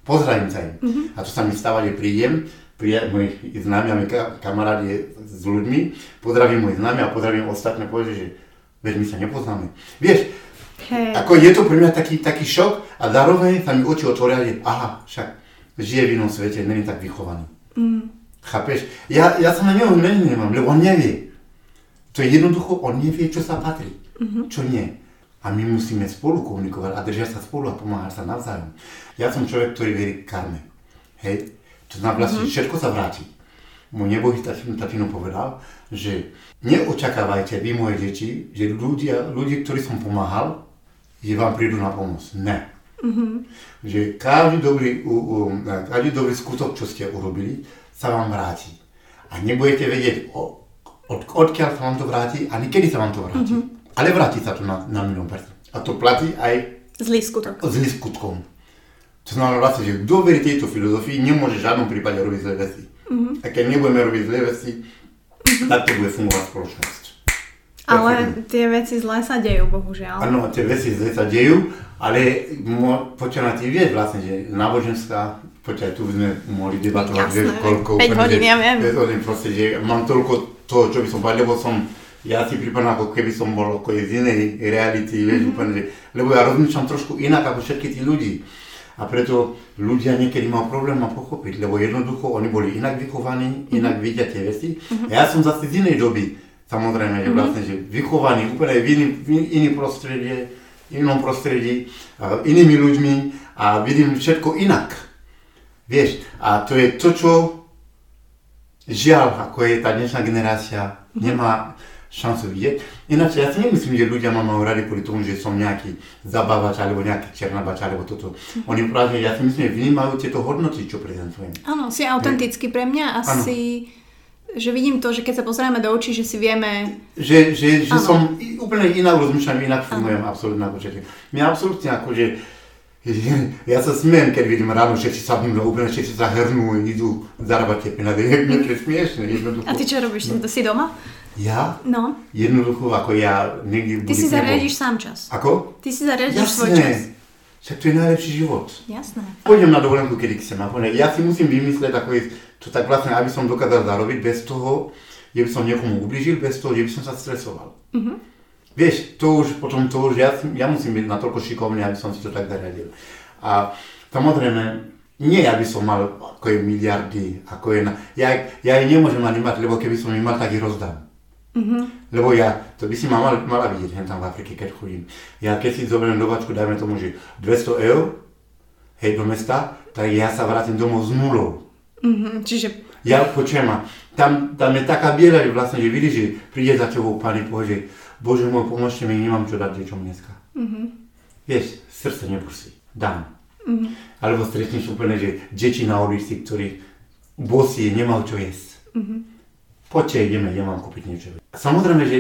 pozdravím sa im. Mm-hmm. A to sa mi stáva, že prídem, prídem mojich známi a kamarádi s ľuďmi, pozdravím mojich známi a pozdravím ostatné, povedže, že veď my sa nepoznáme. Vieš, hey. ako je to pre mňa taký, taký šok a zároveň sa mi oči otvoria, že aha, však žije v inom svete, není tak vychovaný. Mm. Chápeš? Ja, ja sa na neho nemám, lebo on nevie. To je jednoducho, on nevie, čo sa patrí, mm-hmm. čo nie. A my musíme spolu komunikovať a držať sa spolu a pomáhať sa navzájom. Ja som človek, ktorý verí karme. Hej? To znamená, vlastne mm-hmm. všetko sa vráti. Môj nebohý tatino, povedal, že neočakávajte vy moje deti, že ľudia, ľudí, ktorí som pomáhal, že vám prídu na pomoc. Ne. Mm-hmm. Že každý dobrý, u, u, každý dobrý skutok, čo ste urobili, sa vám vráti. A nebudete vedieť, od, od, odkiaľ sa vám to vráti a kedy sa vám to vráti. Mm-hmm. Ale vráti sa to na, na milión percent. A to platí aj zlý skutok. zlý skutkom. To znamená vlastne, že kto verí tejto filozofii, nemôže v žiadnom prípade robiť zlé veci. Mm-hmm. A keď nebudeme robiť zlé veci, mm-hmm. tak to bude fungovať spoločnosť. Ale tie veci zlé sa dejú, bohužiaľ. Áno, tie veci zlé sa dejú, ale počúva ty vie vlastne, že náboženská Poďte, tu by sme mohli debatovať, Jasné, vieš, koľko... 5 hodín, ja viem. Proste, že mám toľko toho, čo by som povedal, lebo som, ja si pripadám, ako keby som bol ako z inej reality, vieš, mm-hmm. úplne, že, lebo ja rozmýšľam trošku inak ako všetky tí ľudí. A preto ľudia niekedy majú problém ma pochopiť, lebo jednoducho oni boli inak vychovaní, mm-hmm. inak vidia tie veci. Mm-hmm. A ja som zase z inej doby, samozrejme, že mm-hmm. vlastne, že vychovaný úplne v, iný, v iný prostredie, inom prostredí, inými ľuďmi a vidím všetko inak. Vieš, a to je to, čo žiaľ, ako je tá dnešná generácia, mhm. nemá šancu vidieť. Ináč ja si nemyslím, že ľudia ma majú radi kvôli tomu, že som nejaký zabávač alebo nejaký černabač alebo toto. Mhm. Oni práve, ja si myslím, že vnímajú tieto hodnoty, čo prezentujem. Áno, si autentický pre mňa a si, že vidím to, že keď sa pozrieme do očí, že si vieme... Že, že, že som úplne inak rozmýšľam, inak fungujem, absolútne ako všetko. Mňa absolútne ako, že ja sa smiem, keď vidím ráno, všetci sa mnou úplne všetci sa hrnú, idú zarábať tie peniaze. Je to smiešne, jednoducho. A ty čo robíš? To si doma? Ja? No. Jednoducho, ako ja niekde... Ty si zariadiš sám čas. Ako? Ty si zariadiš svoj čas. Však to je najlepší život. Jasné. Pôjdem na dovolenku, kedy chcem. Ja si musím vymyslieť, ako je to tak vlastne, aby som dokázal zarobiť bez toho, že by som niekomu ubližil, bez toho, že by som sa stresoval. Uh-huh. Vieš, to už potom, to už ja, ja musím byť natoľko šikovný, aby som si to tak zaradil. A samozrejme, nie aby som mal ako je miliardy, ako je na... Ja, ja ich nemôžem ani mať, lebo keby som ich mal, tak ich rozdám. Mm-hmm. Lebo ja, to by si ma mala, mala vidieť hen tam v Afrike, keď chodím. Ja keď si zoberiem do vačku, dajme tomu, že 200 eur, hej, do mesta, tak ja sa vrátim domov s nulou. Mm-hmm, čiže... Ja počujem tam, tam je taká biela, že vlastne, že vidíš, že príde za tebou pani povie, Bože môj, pomôžte mi, nemám čo dať deťom dneska. Mm-hmm. Vieš, srdce neprosí, dám. Mm-hmm. Alebo stretneš úplne, že deti na ulici, ktorí bosí, nemal čo jesť. Mm-hmm. Poďte, ideme, ja mám kúpiť niečo. Samozrejme, že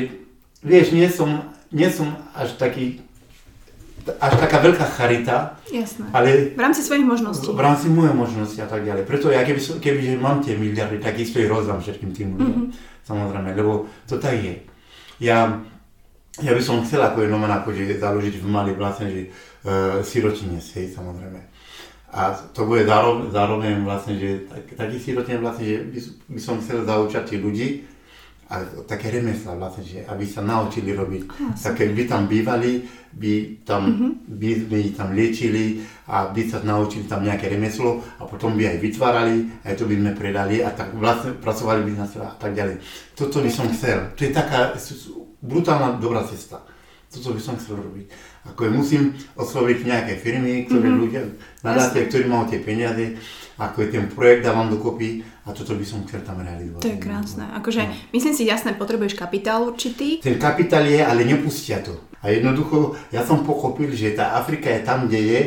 vieš, nie som, nie som až taký až taká veľká charita. Jasné. Ale v rámci svojich možností. V rámci mojej možnosti a tak ďalej. Preto ja keby, keby mám tie miliardy, tak isto ich rozdám všetkým tým ľuďom. Mm-hmm. Samozrejme, lebo to tak je. Ja, ja by som chcel ako jenom akože založiť v Mali vlastne, že uh, sirotinec, hej, samozrejme. A to bude zároveň, zároveň vlastne, že tak, taký sirotinec vlastne, že by, by som chcel zaučať ľudí, a také remesla vlastne, že aby sa naučili robiť. Ah, také by tam bývali, by tam, mm-hmm. by, by tam liečili a by sa naučili tam nejaké remeslo a potom by aj vytvárali, aj to by sme predali a tak vlastne pracovali by na seba a tak ďalej. Toto by som chcel. To je taká brutálna dobrá cesta. Toto by som chcel robiť. Ako je, musím osloviť nejaké firmy, ktoré mm-hmm. ľudia nadáte, ktorí majú tie peniaze ako je ten projekt dávam dokopy a toto by som chcel tam realizovať. To je krásne. Akože, no. myslím si, jasné, potrebuješ kapitál určitý. Ten kapitál je, ale nepustia to. A jednoducho, ja som pochopil, že tá Afrika je tam, kde je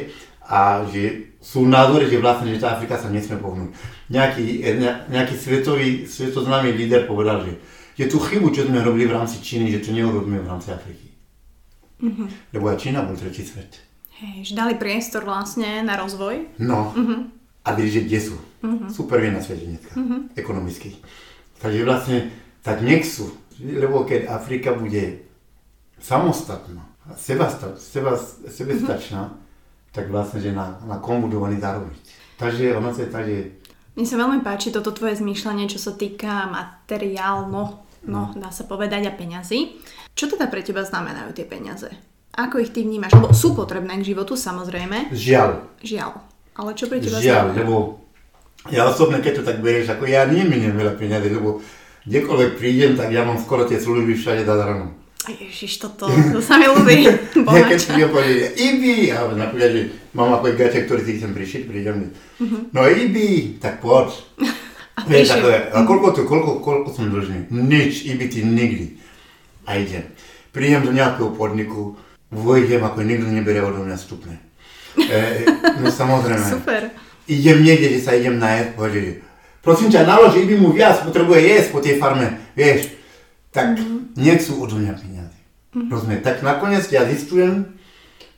a že sú názory, že vlastne, že tá Afrika sa nesmie pohnúť. Nejaký, ne, nejaký svetový, svetoznámy líder povedal, že je tu chybu, čo sme robili v rámci Číny, že to neurobíme v rámci Afriky. Mm-hmm. Lebo aj Čína bol tretí svet. Hej, že dali priestor vlastne na rozvoj. No. Mm-hmm a že kde sú. Uh-huh. Sú prví na svete dneska, uh-huh. ekonomicky. Takže vlastne, tak nech sú, lebo keď Afrika bude samostatná, seba, seba, sebestačná, uh-huh. tak vlastne, že na, na kom budú oni zarobiť. Takže ono sa je tak, že... Mne sa veľmi páči toto tvoje zmýšľanie, čo sa týka materiálno, no, dá sa povedať, a peňazí. Čo teda pre teba znamenajú tie peniaze? Ako ich ty vnímaš? Lebo sú potrebné k životu, samozrejme. Žiaľ. Žiaľ. Ale čo pre teba Žiaľ, lebo ja osobne, keď to tak berieš, ako ja neminiem veľa peniazy, lebo kdekoľvek prídem, tak ja mám skoro tie služby všade zadarmo. Ježiš, toto, to sa mi ľúbi. ja keď prídem povedať, Ibi, a napríklad, že mám ako gate, ktorý si chcem prišiť, prídem, uh-huh. no Ibi, tak poď. A Vieš, ako, a koľko, to, koľko, koľko som dlžný? Nič, Ibi ty nikdy. A idem. Prídem do nejakého podniku, vojdem, ako nikto nebere odo mňa stupne. E, no samozrejme. Super. Idem niekde, kde sa idem najesť, povedať, prosím ťa, nalož, by mu viac, potrebuje jesť po tej farme, vieš. Tak mm-hmm. nechcú od mňa peniaze. Mm-hmm. Rozumie? Tak nakoniec ja zistujem,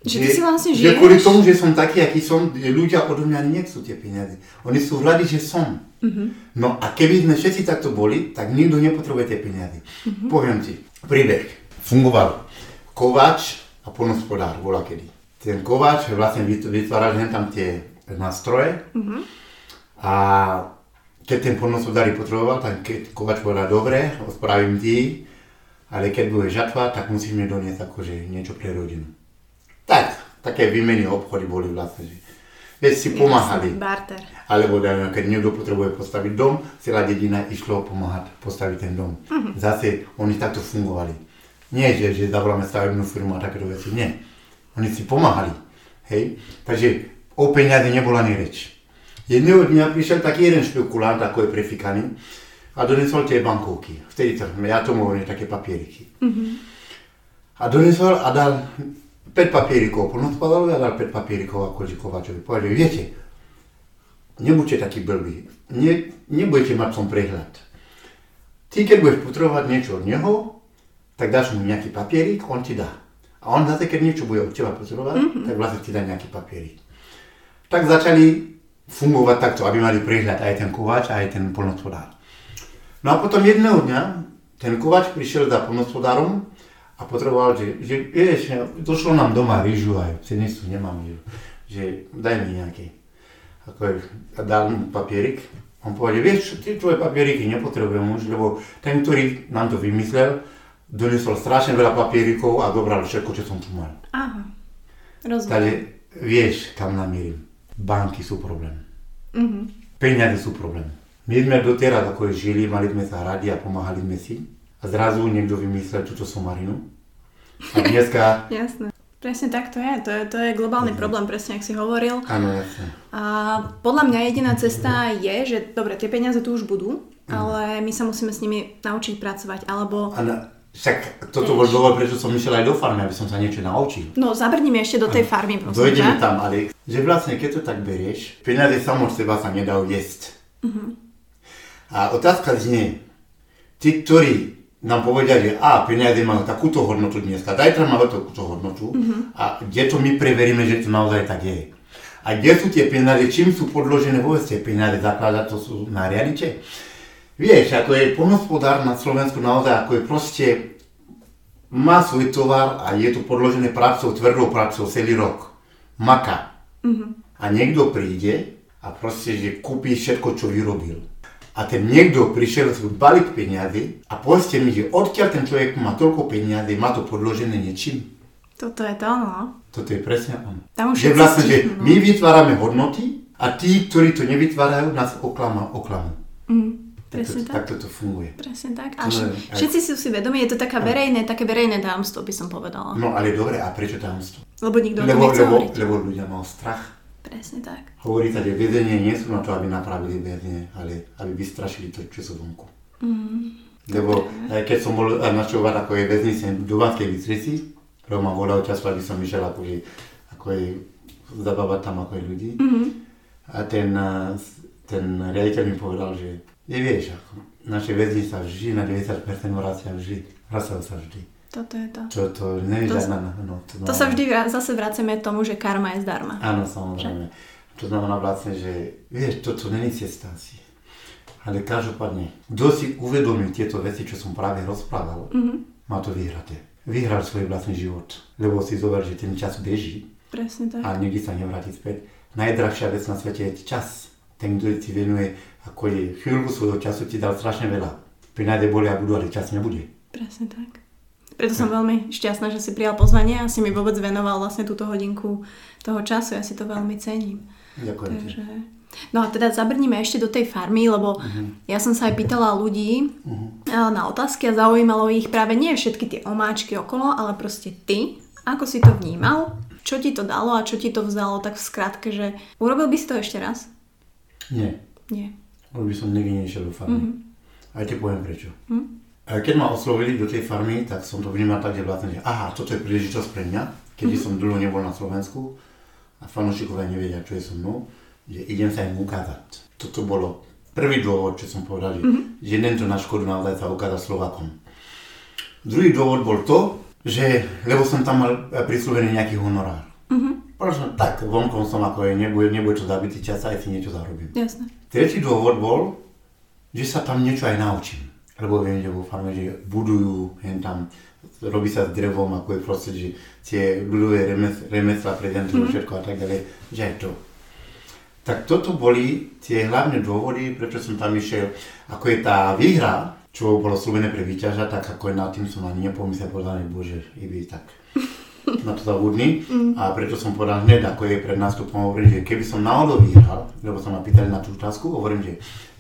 že, že, vlastne že kvôli tomu, že som taký, aký som, ľudia od mňa nechcú tie peniaze. Oni sú radi, že som. Mm-hmm. No a keby sme všetci takto boli, tak nikto nepotrebuje tie peniaze. Mm-hmm. Poviem ti, príbeh. Fungoval kováč a polnospodár, bola kedy ten kováč vlastne vytváral tam tie nástroje mm-hmm. a keď ten polnospodár potreboval, tak keď kováč povedal, dobre, spravím ti, ale keď bude žatva, tak musíš mi doniesť akože niečo pre rodinu. Tak, také výmeny obchody boli vlastne, že Veď si pomáhali. Barter. Alebo dajme, keď niekto potrebuje postaviť dom, celá dedina išlo pomáhať postaviť ten dom. Uh-huh. Zase oni takto fungovali. Nie, že, že zavoláme stavebnú firmu a takéto veci, nie. Oni si pomáhali. Hej? Takže o peniaze nebola ani reč. Jedného dňa prišiel taký jeden špekulant, ako je prefikaný, a donesol tie bankovky. Vtedy to, ja tomu hovorím také papieriky. Mm-hmm. A donesol a dal 5 papierikov polnospodárovi a dal 5 papierikov ako Kovačovi. Povedal, viete, nebuďte takí blbí, ne, nebudete mať som prehľad. Ty, keď budeš potrebovať niečo od neho, tak dáš mu nejaký papierik, on ti dá. A on zase, keď niečo bude od teba potrebovať, mm-hmm. tak vlastne ti dá nejaký papierik. Tak začali fungovať takto, aby mali prehľad aj ten kováč, aj ten polnospodár. No a potom jedného dňa ten kováč prišiel za polnospodárom a potreboval, že, že vieš, došlo nám doma rýžu aj v cenistu nemám rýžu, že daj mi nejaký. Ako je, a dal mu papierik. On povedal, vieš, tie tvoje papieriky nepotrebujem už, lebo ten, ktorý nám to vymyslel, donesol strašne veľa papierikov a dobral všetko, čo som tu mal. Aha, rozumiem. Takže vieš, kam namierim. Banky sú problém. Uh-huh. Peniaze sú problém. My sme doteraz ako žili, mali sme sa radi a pomáhali sme si. Zrazu niekto vymyslel túto somarinu. A dneska... Jasné. Presne tak to je. To je, to je globálny mm. problém, presne ak si hovoril. Áno, jasne. A podľa mňa jediná cesta je, že dobre, tie peniaze tu už budú, mm. ale my sa musíme s nimi naučiť pracovať, alebo... Ano. Však toto bol dôvod, prečo som išiel aj do farmy, aby som sa niečo naučil. No, zabrníme ešte do tej farmy, prosím. Dojdeme tam, ale že vlastne, keď to tak berieš, peniaze samo seba sa nedajú jesť. Uh-huh. A otázka znie, tí, ktorí nám povedia, že a, peniaze majú takúto hodnotu dneska, zajtra majú takúto hodnotu uh-huh. a kde to my preveríme, že to naozaj tak je. A kde sú tie peniaze, čím sú podložené vôbec tie peniaze, zakladať to sú na realite. Vieš, ako je polnospodár na Slovensku naozaj, ako je proste, má svoj tovar a je to podložené prácou, tvrdou prácou celý rok. Maka. Mm-hmm. A niekto príde a proste, že kúpi všetko, čo vyrobil. A ten niekto prišiel s balík peniazy a povedzte mi, že odkiaľ ten človek má toľko peniazy, má to podložené niečím. Toto je to, no. Toto je presne ono. Že vlastne, že my vytvárame hodnoty a tí, ktorí to nevytvárajú, nás oklama, oklamú. Mm. Presne tak. Takto to funguje. Presne tak. A všetci sú si vedomí, je to taká verejné, také verejné dámstvo, by som povedala. No ale dobre, a prečo dámstvo? Lebo nikto lebo, lebo, lebo ľudia mal strach. Presne tak. Hovorí sa, že väzenie nie sú na to, aby napravili väzenie, ale aby vystrašili to, čo sú vonku. Mm. Lebo aj keď som bol načovať ako je väznice v Dubánskej Bystrici, lebo ma volal často, aby som išiel ako je, ako je zabávať tam ako je ľudí. Mm-hmm. A ten, ten riaditeľ mi povedal, že Nevieš, ako naše väzni sa vždy na 90% vracia vždy. Vracajú sa vždy. Toto je to. To, to nevieš to, na, no, to, to sa vždy zase vraceme tomu, že karma je zdarma. Áno, samozrejme. Že? To znamená vlastne, že vieš, toto není cesta asi. Ale každopádne, kto si uvedomí tieto veci, čo som práve rozprával, mm-hmm. má to vyhraté. Vyhral svoj vlastný život. Lebo si zober, že ten čas beží. Presne tak. A nikdy sa nevráti späť. Najdrahšia vec na svete je čas. Ten, kto ti venuje ako je chvíľku svojho času ti dal strašne veľa. Peniaze boli a budú, ale čas nebude. Presne tak. Preto som veľmi šťastná, že si prijal pozvanie a si mi vôbec venoval vlastne túto hodinku toho času. Ja si to veľmi cením. Ďakujem Takže... No a teda zabrníme ešte do tej farmy, lebo uh-huh. ja som sa aj pýtala ľudí uh-huh. na otázky a zaujímalo ich práve nie všetky tie omáčky okolo, ale proste ty, ako si to vnímal, čo ti to dalo a čo ti to vzalo, tak v skratke, že urobil by si to ešte raz? Nie. Nie už by som nikdy nešiel do farmy. Mm-hmm. Aj ti poviem prečo. Mm-hmm. Keď ma oslovili do tej farmy, tak som to vnímal tak, že vlastne, že aha, toto je príležitosť pre mňa, keď mm-hmm. som dlho nebol na Slovensku a fanúšikovia nevedia, čo je so mnou, že idem sa im ukázať. Toto bolo prvý dôvod, čo som povedal, mm-hmm. že idem to na škodu naozaj sa ukázať Slovakom. Druhý dôvod bol to, že, lebo som tam mal prislúbený nejaký honorár. Mm-hmm. Proste tak, vonkom som ako je, nebude, nebude to zabitý čas, aj si niečo zarobím. Jasne. Tretí dôvod bol, že sa tam niečo aj naučím. Lebo viem, že vo farme, že budujú, jen tam robí sa s drevom, ako je proste, že tie ľudové remes, remesla prezentujú mm. všetko a tak ďalej, že aj to. Tak toto boli tie hlavné dôvody, prečo som tam išiel. Ako je tá výhra, čo bolo slúbené pre výťaža, tak ako je nad tým som ani nepomyslel, povedal, bože, iby tak na to zabudni. Mm. A preto som povedal hneď, ako je pred nástupom, hovorím, že keby som náhodou vyhral, lebo som ma pýtali na tú otázku, hovorím, že,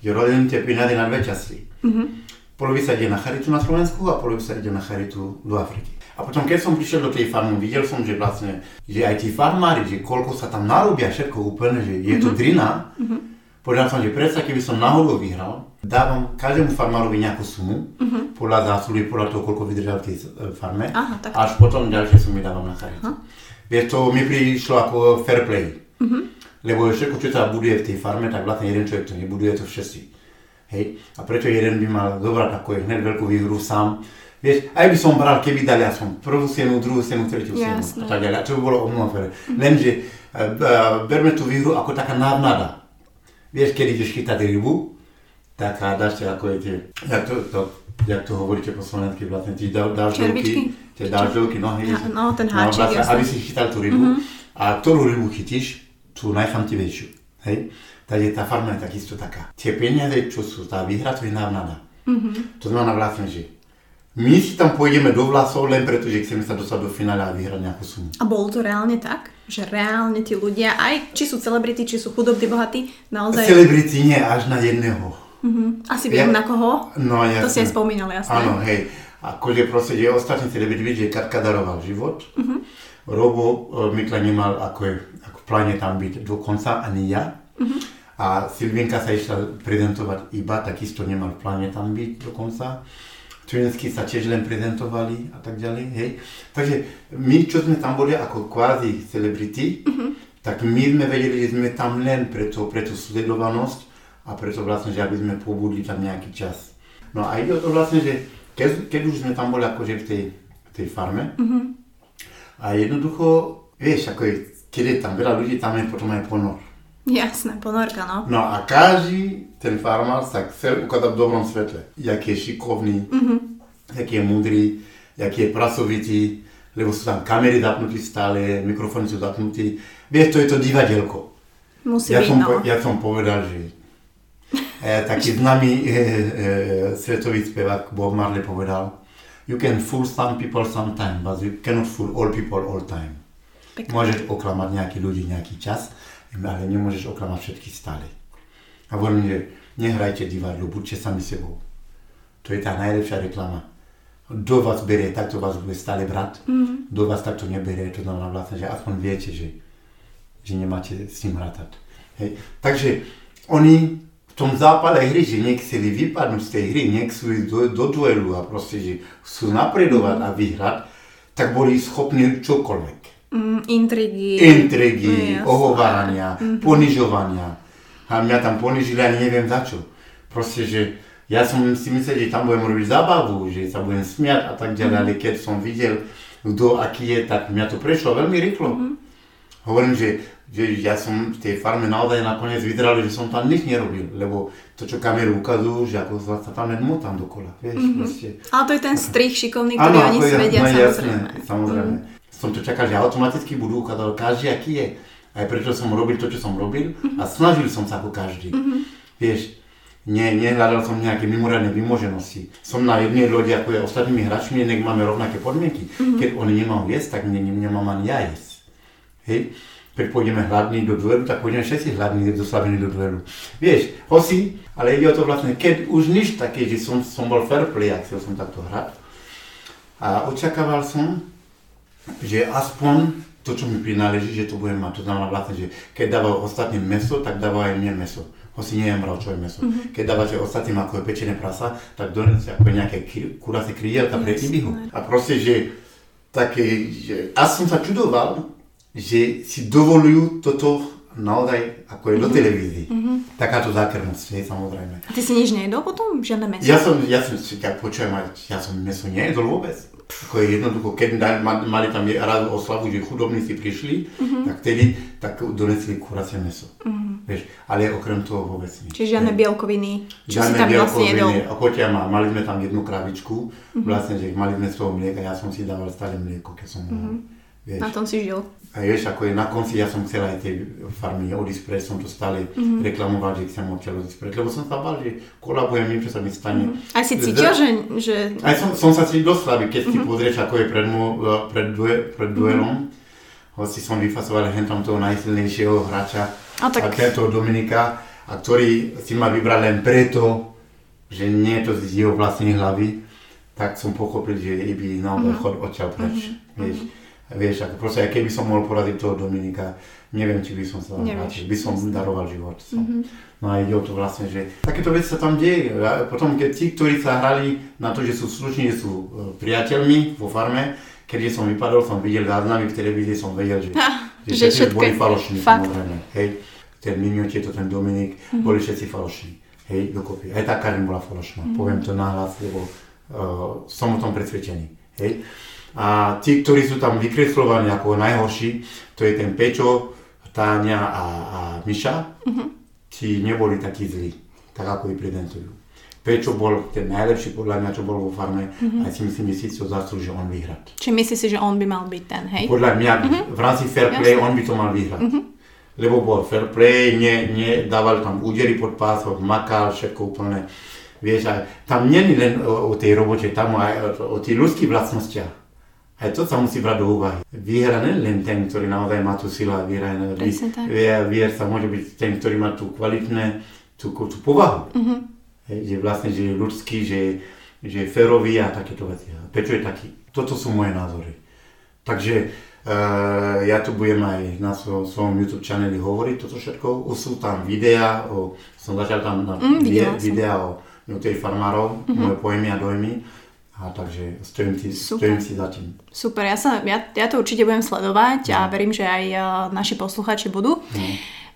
že rodím tie peniaze na dve časti. Mm-hmm. Polovica ide na charitu na Slovensku a polovica ide na charitu do Afriky. A potom, keď som prišiel do tej farmy, videl som, že vlastne, že aj tí farmári, že koľko sa tam narobia všetko úplne, že je to mhm. drina, mm-hmm Povedal som, že predsa, keby som náhodou vyhral, dávam každému farmárovi nejakú sumu, uh-huh. podľa zásluhy, podľa toho, koľko vydržal v tej e, farme, Aha, tak. až potom ďalšie sumy dávam na charitu. Vieš, to mi prišlo ako fair play. Uh-huh. Lebo všetko, čo sa buduje v tej farme, tak vlastne jeden človek to nebuduje, to všetci. Hej? A prečo jeden by mal zobrať ako je hneď veľkú výhru sám, Vieš, aj by som bral, keby dali som prvú sienu, druhú sienu, tretiu sienu a tak ďalej. A to by bolo o mnoho uh-huh. Lenže uh, berme tú výhru ako taká návnada. Vieš, keď ideš chytať rybu, tak dáš ako je tie, jak to, to, jak to hovoríte po slovensky, vlastne tie dážďovky, tie dážďovky, no hej, no, ten háčik, no, vlastne, aby si chytal tú rybu mm-hmm. a ktorú rybu chytíš, tú najchamtivejšiu, hej. Takže tá farma je takisto taká. Tie peniaze, čo sú, tá výhra, to je návnada. Mm-hmm. To znamená vlastne, že my si tam pôjdeme do vlasov len preto, že chceme sa dostať do finále a vyhrať nejakú sumu. A bolo to reálne tak? Že reálne tí ľudia, aj či sú celebrity, či sú chudobní, bohatí, naozaj... Celebrity nie, až na jedného. Mm-hmm. Asi viem Ja- na koho. No jasne. To si aj spomínal, jasné. Áno, hej. Akože proste, že ostatní byť vidieť, že Katka daroval život. Mhm. Robo e, Mikla nemal ako, je, ako pláne tam byť dokonca, ani ja. Mhm. A Silvinka sa išla prezentovať iba, takisto nemal v pláne tam byť dokonca. Twinsky sa tiež len prezentovali a tak ďalej, hej. Takže my, čo sme tam boli ako kvázi celebrity, Mhm. tak my sme vedeli, že sme tam len pre, to, pre tú sledovanosť a preto vlastne, že aby sme pobudli tam nejaký čas. No a ide o to vlastne, že keď, keď už sme tam boli akože v tej, v tej farme a jednoducho, vieš, ako je, keď je tam veľa ľudí, tam je potom aj ponor. Jasné, ponorka, no. No a každý ten farmár sa chcel ukázať v dobrom svetle. Jaký je šikovný, jaký je múdry, jaký je pracovitý, lebo sú tam kamery zapnutí stále, mikrofóny sú zapnutí. Vieš, to je to divadielko. Musí Ja byť, som, no. ja som povedal, že e, taký známy e, e, svetový spevák Bob Marley povedal You can fool some people sometime, but you cannot fool all people all time. Pekné. Môžeš oklamať nejaký ľudí nejaký čas, ale nemôžeš oklamať všetkých stále. A hovorím, že nehrajte divadlo, buďte sami sebou. To je tá najlepšia reklama. Kto vás berie, takto vás bude stále brať. Mm. Kto vás takto neberie, to znamená vlastne, že aspoň viete, že, že nemáte s ním rátať. Hej. Takže oni v tom zápale hry, že nechceli vypadnúť z tej hry, nechcú ísť do, do duelu a proste, že chcú napredovať a vyhrať, tak boli schopní čokoľvek Mm, intrigy. intrigy, Jasné. ohovárania, ponižovania. A mňa tam ponižili ani neviem za čo. Proste, že ja som si myslel, že tam budem robiť zábavu, že sa budem smiať a tak ďalej, ale keď som videl, kto aký je, tak mňa to prešlo veľmi rýchlo. Hovorím, že, že ja som v tej farme naozaj nakoniec vyzeral, že som tam nič nerobil, lebo to, čo kamery ukazujú, že ako sa tam len motám dokola, vieš, proste. Ale to je ten strich šikovný, ktorý oni ako si vedia, no, samozrejme. Jasné, samozrejme. Som to čakal, že automaticky budú ukázať každý, aký je. Aj preto som robil to, čo som robil a snažil som sa ako každý. Vieš, ne, nehľadal som nejaké mimoriadne vymoženosti. Som na jednej lodi ako je ostatnými hráčmi, nech máme rovnaké podmienky. Keď oni nemajú jesť, tak ne, ne, nemám ani ja jesť. Hej? Keď pôjdeme hladní do duelu, tak pôjdeme všetci hladní, doslavení do duelu. Vieš, hoci, ale ide o to vlastne, keď už nič také, že som, som bol fair play a chcel som takto hrať. A očakával som, že aspoň to, čo mi prináleží, že to budem mať. To znamená vlastne, že keď dávajú ostatným meso, tak dávajú aj mne meso. Hoci nie je mravčové meso. Mm-hmm. Keď dávate ostatným ako je pečené prasa, tak donesie ako nejaké kuracie krydielka pre ibihu. A proste, že také, že... A som sa čudoval, že si dovolujú toto naozaj ako je do televízii. Mm-hmm. Takáto zákernosť, hej, samozrejme. A ty si nič nejedol potom? Žiadne meso? Ja som, ja som si tak počujem, ja som meso nejedol vôbec. Ako je jednoducho, keď mali tam raz oslavu, že chudobníci prišli, tak vtedy tak donesli kuracie meso. Vieš, ale okrem toho vôbec nič. Čiže žiadne bielkoviny, čo si Žiadne tam vlastne jedol? bielkoviny. Ťa má, mali sme tam jednu kravičku, vlastne, že mali sme z toho mlieka, ja som si dával stále mlieko, keď som mohol. Vieš. Na tom si žil. A vieš, ako je na konci, ja som chcel aj tej farmy odísť preč, som to stále reklamoval, že chcem odtiaľ odísť preč, lebo som sa bál, že kolabujem, niečo sa mi stane. Aj si cítil, že, že Aj som, som sa cítil dosť slabý, keď si pozrieš, ako je pred, mu, pred, due, pred duelom. Hoci som vyfasoval hen tam toho najsilnejšieho hráča, A tak- tento Dominika, a ktorý si ma vybral len preto, že nie je to z jeho vlastnej hlavy, tak som pochopil, že by naozaj chod odtiaľ preč. Vieš, vieš, ako proste, aj keby som mohol poradiť toho Dominika, neviem, či by som sa Nevieš, vrátil, by som daroval život. Som. No a ide o to vlastne, že takéto veci sa tam deje. A potom, keď tí, ktorí sa hrali na to, že sú slušní, sú e, priateľmi vo farme, keď som vypadol, som videl záznamy v televízii, som vedel, že, Ha, že, že všetko boli falošní, samozrejme. Hej, ten Mimio, tieto, ten Dominik, boli všetci falošní. Hej, dokopy. Aj tá Karin bola falošná. Poviem to nahlas, lebo uh, som o tom presvedčený. Hej. A tí, ktorí sú tam vykreslovaní ako najhorší, to je ten Pečo, Táňa a, a Miša, tí neboli takí zlí, tak ako ich prezentujú. Pečo bol ten najlepší podľa mňa, čo bol vo farme a si myslím, že si to zaslúži on vyhrať. či myslíš si, že on by mal byť ten, hej? Podľa mňa v rámci fair play on by to mal vyhrať. Lebo bol fair play, ne, nedával tam údery pod pások, makal, všetko úplne. Vieš, aj, tam nie len o, o tej robote, tam aj o, o tých ľudských vlastnostiach. Aj to sa musí brať do úvahy. Výhra nie len ten, ktorý naozaj má tú silu a výhra. je- Presne tak. Vie- Výher sa môže byť ten, ktorý má tú kvalitné, tú, tú povahu. Hej, že vlastne, že je ľudský, že, že je férový a takéto veci. Prečo je taký? Toto sú moje názory. Takže uh, ja tu budem aj na svojom, svojom YouTube channeli hovoriť toto všetko. Už sú tam videá, o, som začal tam na Mm, som. videá o tej farmárov, Mhm. moje pojmy a dojmy. A takže stojím si, Super. stojím si za tým. Super, ja, sa, ja, ja to určite budem sledovať a verím, že aj uh, naši posluchači budú.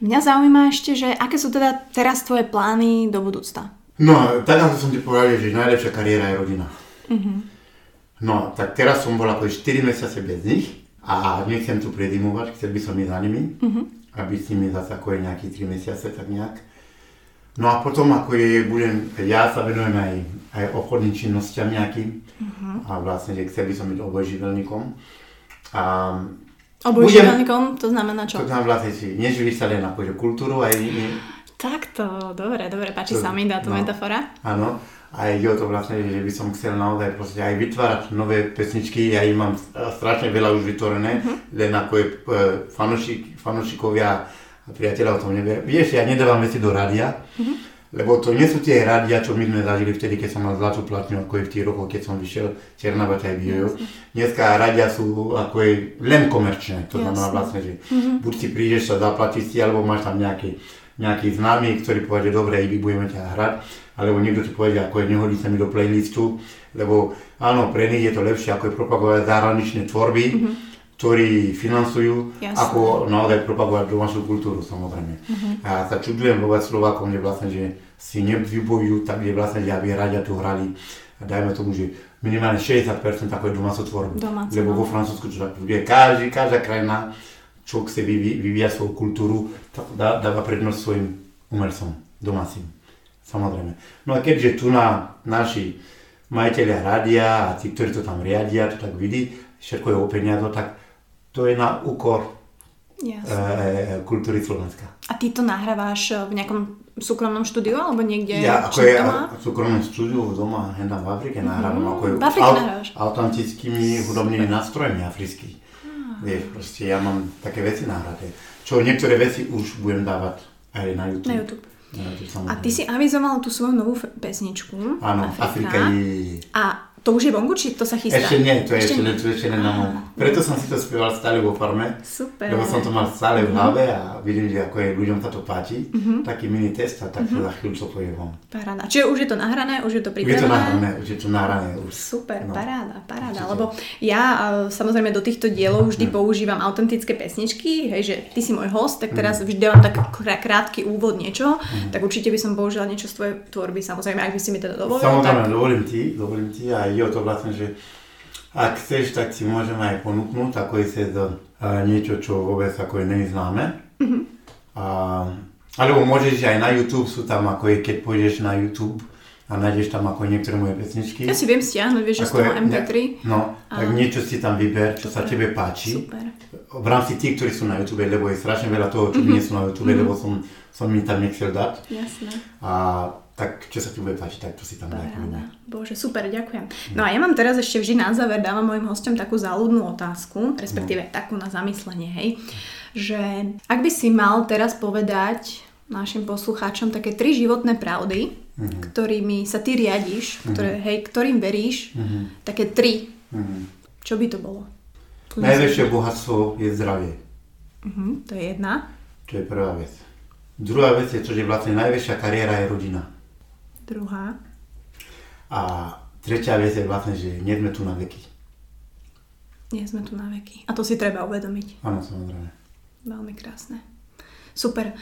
Mňa zaujíma ešte, že aké sú teda teraz tvoje plány do budúcta? No, ako som ti povedal, že najlepšia kariéra je rodina. No, tak teraz som bol ako 4 mesiace bez nich a nechcem tu predimovať, chcel by som ísť za nimi, aby s nimi zase ako je nejaký 3 mesiace, tak nejak. No a potom ako je, budem, ja sa venujem aj, aj obchodným činnostiam nejakým a vlastne, že chcel by som byť obojživelníkom. A Obojživelníkom, to znamená čo? to tam vlastne si neživí sa len akože kultúru aj Takto, dobre, dobre, páči To- sa mi táto no. metafora. Áno, a ide o to vlastne, že by som chcel naozaj proste aj vytvárať nové pesničky, ja ich mám strašne veľa už vytvorené, len ako je e, fanošik, fanošikovia a priateľa o tom nevie. Vieš, ja nedávam veci do rádia, lebo to nie sú tie rádia, čo my sme zažili vtedy, keď som mal zlatú platňu, ako je v tých rokoch, keď som vyšiel Černá Bata aj Bio. Dneska rádia sú ako je len komerčné, to znamená vlastne, že buď si prídeš sa zaplatiť si, alebo máš tam nejaký, nejaký známy, ktorý povie, že dobre, Ibi, budeme ťa hrať, alebo niekto ti povie, že ako je, nehodí sa mi do playlistu, lebo áno, pre nich je to lepšie, ako je propagovať zahraničné tvorby, ktorí financujú, Jasné. ako naozaj propagovať domácu kultúru, samozrejme. A ja sa čudujem vôbec Slovákom, že vlastne, že si nevybojujú tak, že vlastne, že aby radia tu hrali, dajme tomu, že minimálne 60% ako je domácu tvorbu. Domácu, Lebo vo Francúzsku to tak bude. Každý, každá krajina, čo chce vyvi- vyvíjať svoju kultúru, tak dá, dáva prednosť svojim umelcom, domácim. Samozrejme. No a keďže tu na naši majiteľia rádia a tí, ktorí to tam riadia, to tak vidí, všetko je o peniazo, tak to je na úkor Jasne. e, kultúry Slovenska. A ty to nahrávaš eh, v nejakom súkromnom štúdiu alebo niekde? Ja ako je doma? v súkromnom štúdiu doma, hendám v Afrike nahrávam, ako je V Afrike nahrávaš? autentickými hudobnými nástrojmi afrických. Vieš, proste ja mám také veci nahraté. Čo niektoré veci už budem dávať aj na YouTube. Na YouTube. Na YouTube A ty si avizoval tú svoju novú pesničku. Áno, Afrika je... A to už je vonku, či to sa chystá? Ešte nie, to je ešte, to ešte len na môj. Preto som si to spieval stále vo farme, Super. lebo som to mal stále v hlave a vidím, že ako je ľuďom sa to páči. Mhm. Taký mini test a tak to za chvíľu to povie von. Paráda. Čiže už je to nahrané, už je to Už je to pripravené? nahrané, už je to nahrané. Už. Super, No. paráda, paráda, Určite. lebo ja e, samozrejme do týchto dielov vždy používam autentické pesničky, hej, že ty si môj host, tak teraz vždy dávam tak krá- krátky úvod niečo, tak určite by som použila niečo z tvojej tvorby, samozrejme, ak by si mi teda dovolil, Samozrejme, tak dovolím ti, dovolím ti a ide o to vlastne, že ak chceš, tak si môžeme aj ponúknuť ako je sezón a niečo, čo vôbec ako je neznáme. Mhm. A, alebo môžeš aj na YouTube, sú tam ako je, keď pôjdeš na YouTube a nájdeš tam ako niektoré moje pesničky. ja si viem stiahnuť, vieš, že z Ako toho je- MP3. No, tak A- niečo si tam vyber, čo sa Super. tebe páči. Super. V rámci tých, ktorí sú na YouTube, lebo je strašne veľa toho, čo nie sú na YouTube, lebo som, som mi tam nechcel dať. Jasné. A tak, čo sa ti bude páčiť, tak to si tam daj. Bože, super, ďakujem. No a ja mám teraz ešte vždy na záver, dávam mojim hostom takú záľudnú otázku, respektíve takú na zamyslenie, hej, že ak by si mal teraz povedať našim poslucháčom také tri životné pravdy, ktorými sa ty riadiš, ktoré, hej, ktorým veríš, také tri, Mhm. čo by to bolo? Najväčšie bohatstvo je zdravie. Mhm, to je jedna. To je prvá vec. Druhá vec je to, že vlastne najväčšia kariéra je rodina. Druhá. A tretia vec je vlastne, že nie sme tu na veky. Nie sme tu na veky. A to si treba uvedomiť. Áno, samozrejme. Veľmi krásne. Super.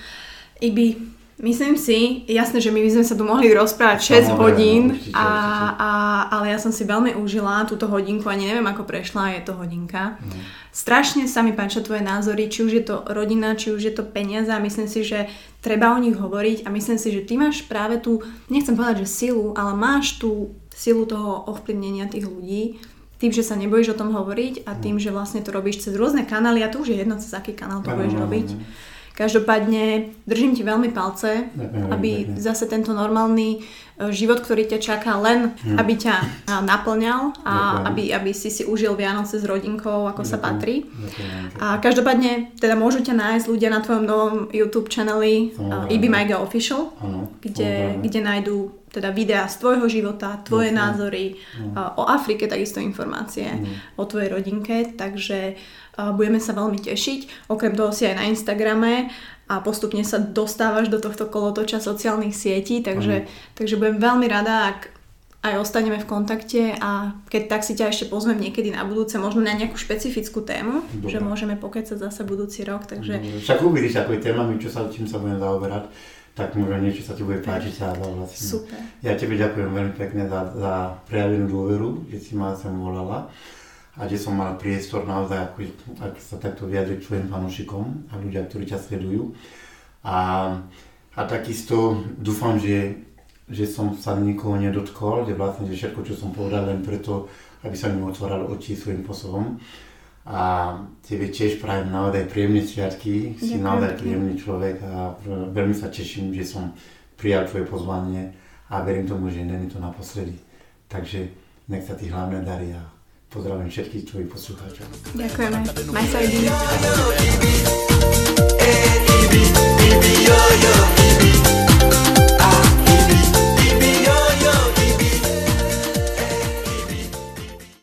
Ibi, myslím si, jasné, že my by sme sa tu mohli rozprávať 6 Samozrejme, hodín, určite, a, určite. a, ale ja som si veľmi užila túto hodinku, ani neviem ako prešla, je to hodinka. No. Strašne sa mi páčia tvoje názory, či už je to rodina, či už je to peniaze a myslím si, že treba o nich hovoriť a myslím si, že ty máš práve tú, nechcem povedať, že silu, ale máš tú silu toho ovplyvnenia tých ľudí, tým, že sa nebojíš o tom hovoriť a tým, že vlastne to robíš cez rôzne kanály a to už je jedno, cez aký kanál to budeš robiť. áno. Každopádne držím ti veľmi palce, Ďakujem aby pekne. zase tento normálny e, život, ktorý ťa čaká len, aby ťa a, naplňal a Hm. Ďakujem. aby, aby si si užil Vianoce s rodinkou, ako sa Ďakujem. patrí. Ďakujem. A každopádne teda môžu ťa nájsť ľudia na tvojom novom YouTube channeli uh, Samozrejme. Ibi Maiga Official, kde, kde nájdú teda videá z tvojho života, tvoje no, názory, no. o Afrike takisto informácie, no. o tvojej rodinke, takže budeme sa veľmi tešiť. Okrem toho si aj na Instagrame a postupne sa dostávaš do tohto kolotoča sociálnych sietí, takže, takže budem veľmi rada, ak aj ostaneme v kontakte a keď tak si ťa ešte pozvem niekedy na budúce, možno na nejakú špecifickú tému, Dobre. že môžeme pokecať zase budúci rok, takže... Však uvidíš, ako je témami, čo sa, čím sa budem zaoberať, tak možno niečo sa ti bude páčiť a vlastne. Super. Ja tebe ďakujem veľmi pekne za, za prejavenú dôveru, že si ma sem volala a že som mal priestor naozaj, ako, ako sa takto vyjadriť svojim fanúšikom a ľudia, ktorí ťa sledujú. A, a takisto dúfam, že že som sa nikoho nedotkol, že vlastne že všetko, čo som povedal, len preto, aby sa mi otváral oči svojím spôsobom. A tebe tiež prajem naozaj príjemné sviatky, si naozaj príjemný človek a veľmi sa teším, že som prijal tvoje pozvanie a verím tomu, že není to naposledy. Takže nech sa ti hlavne darí a pozdravím všetkých tvojich poslucháčov. Ďakujeme. Maj sa.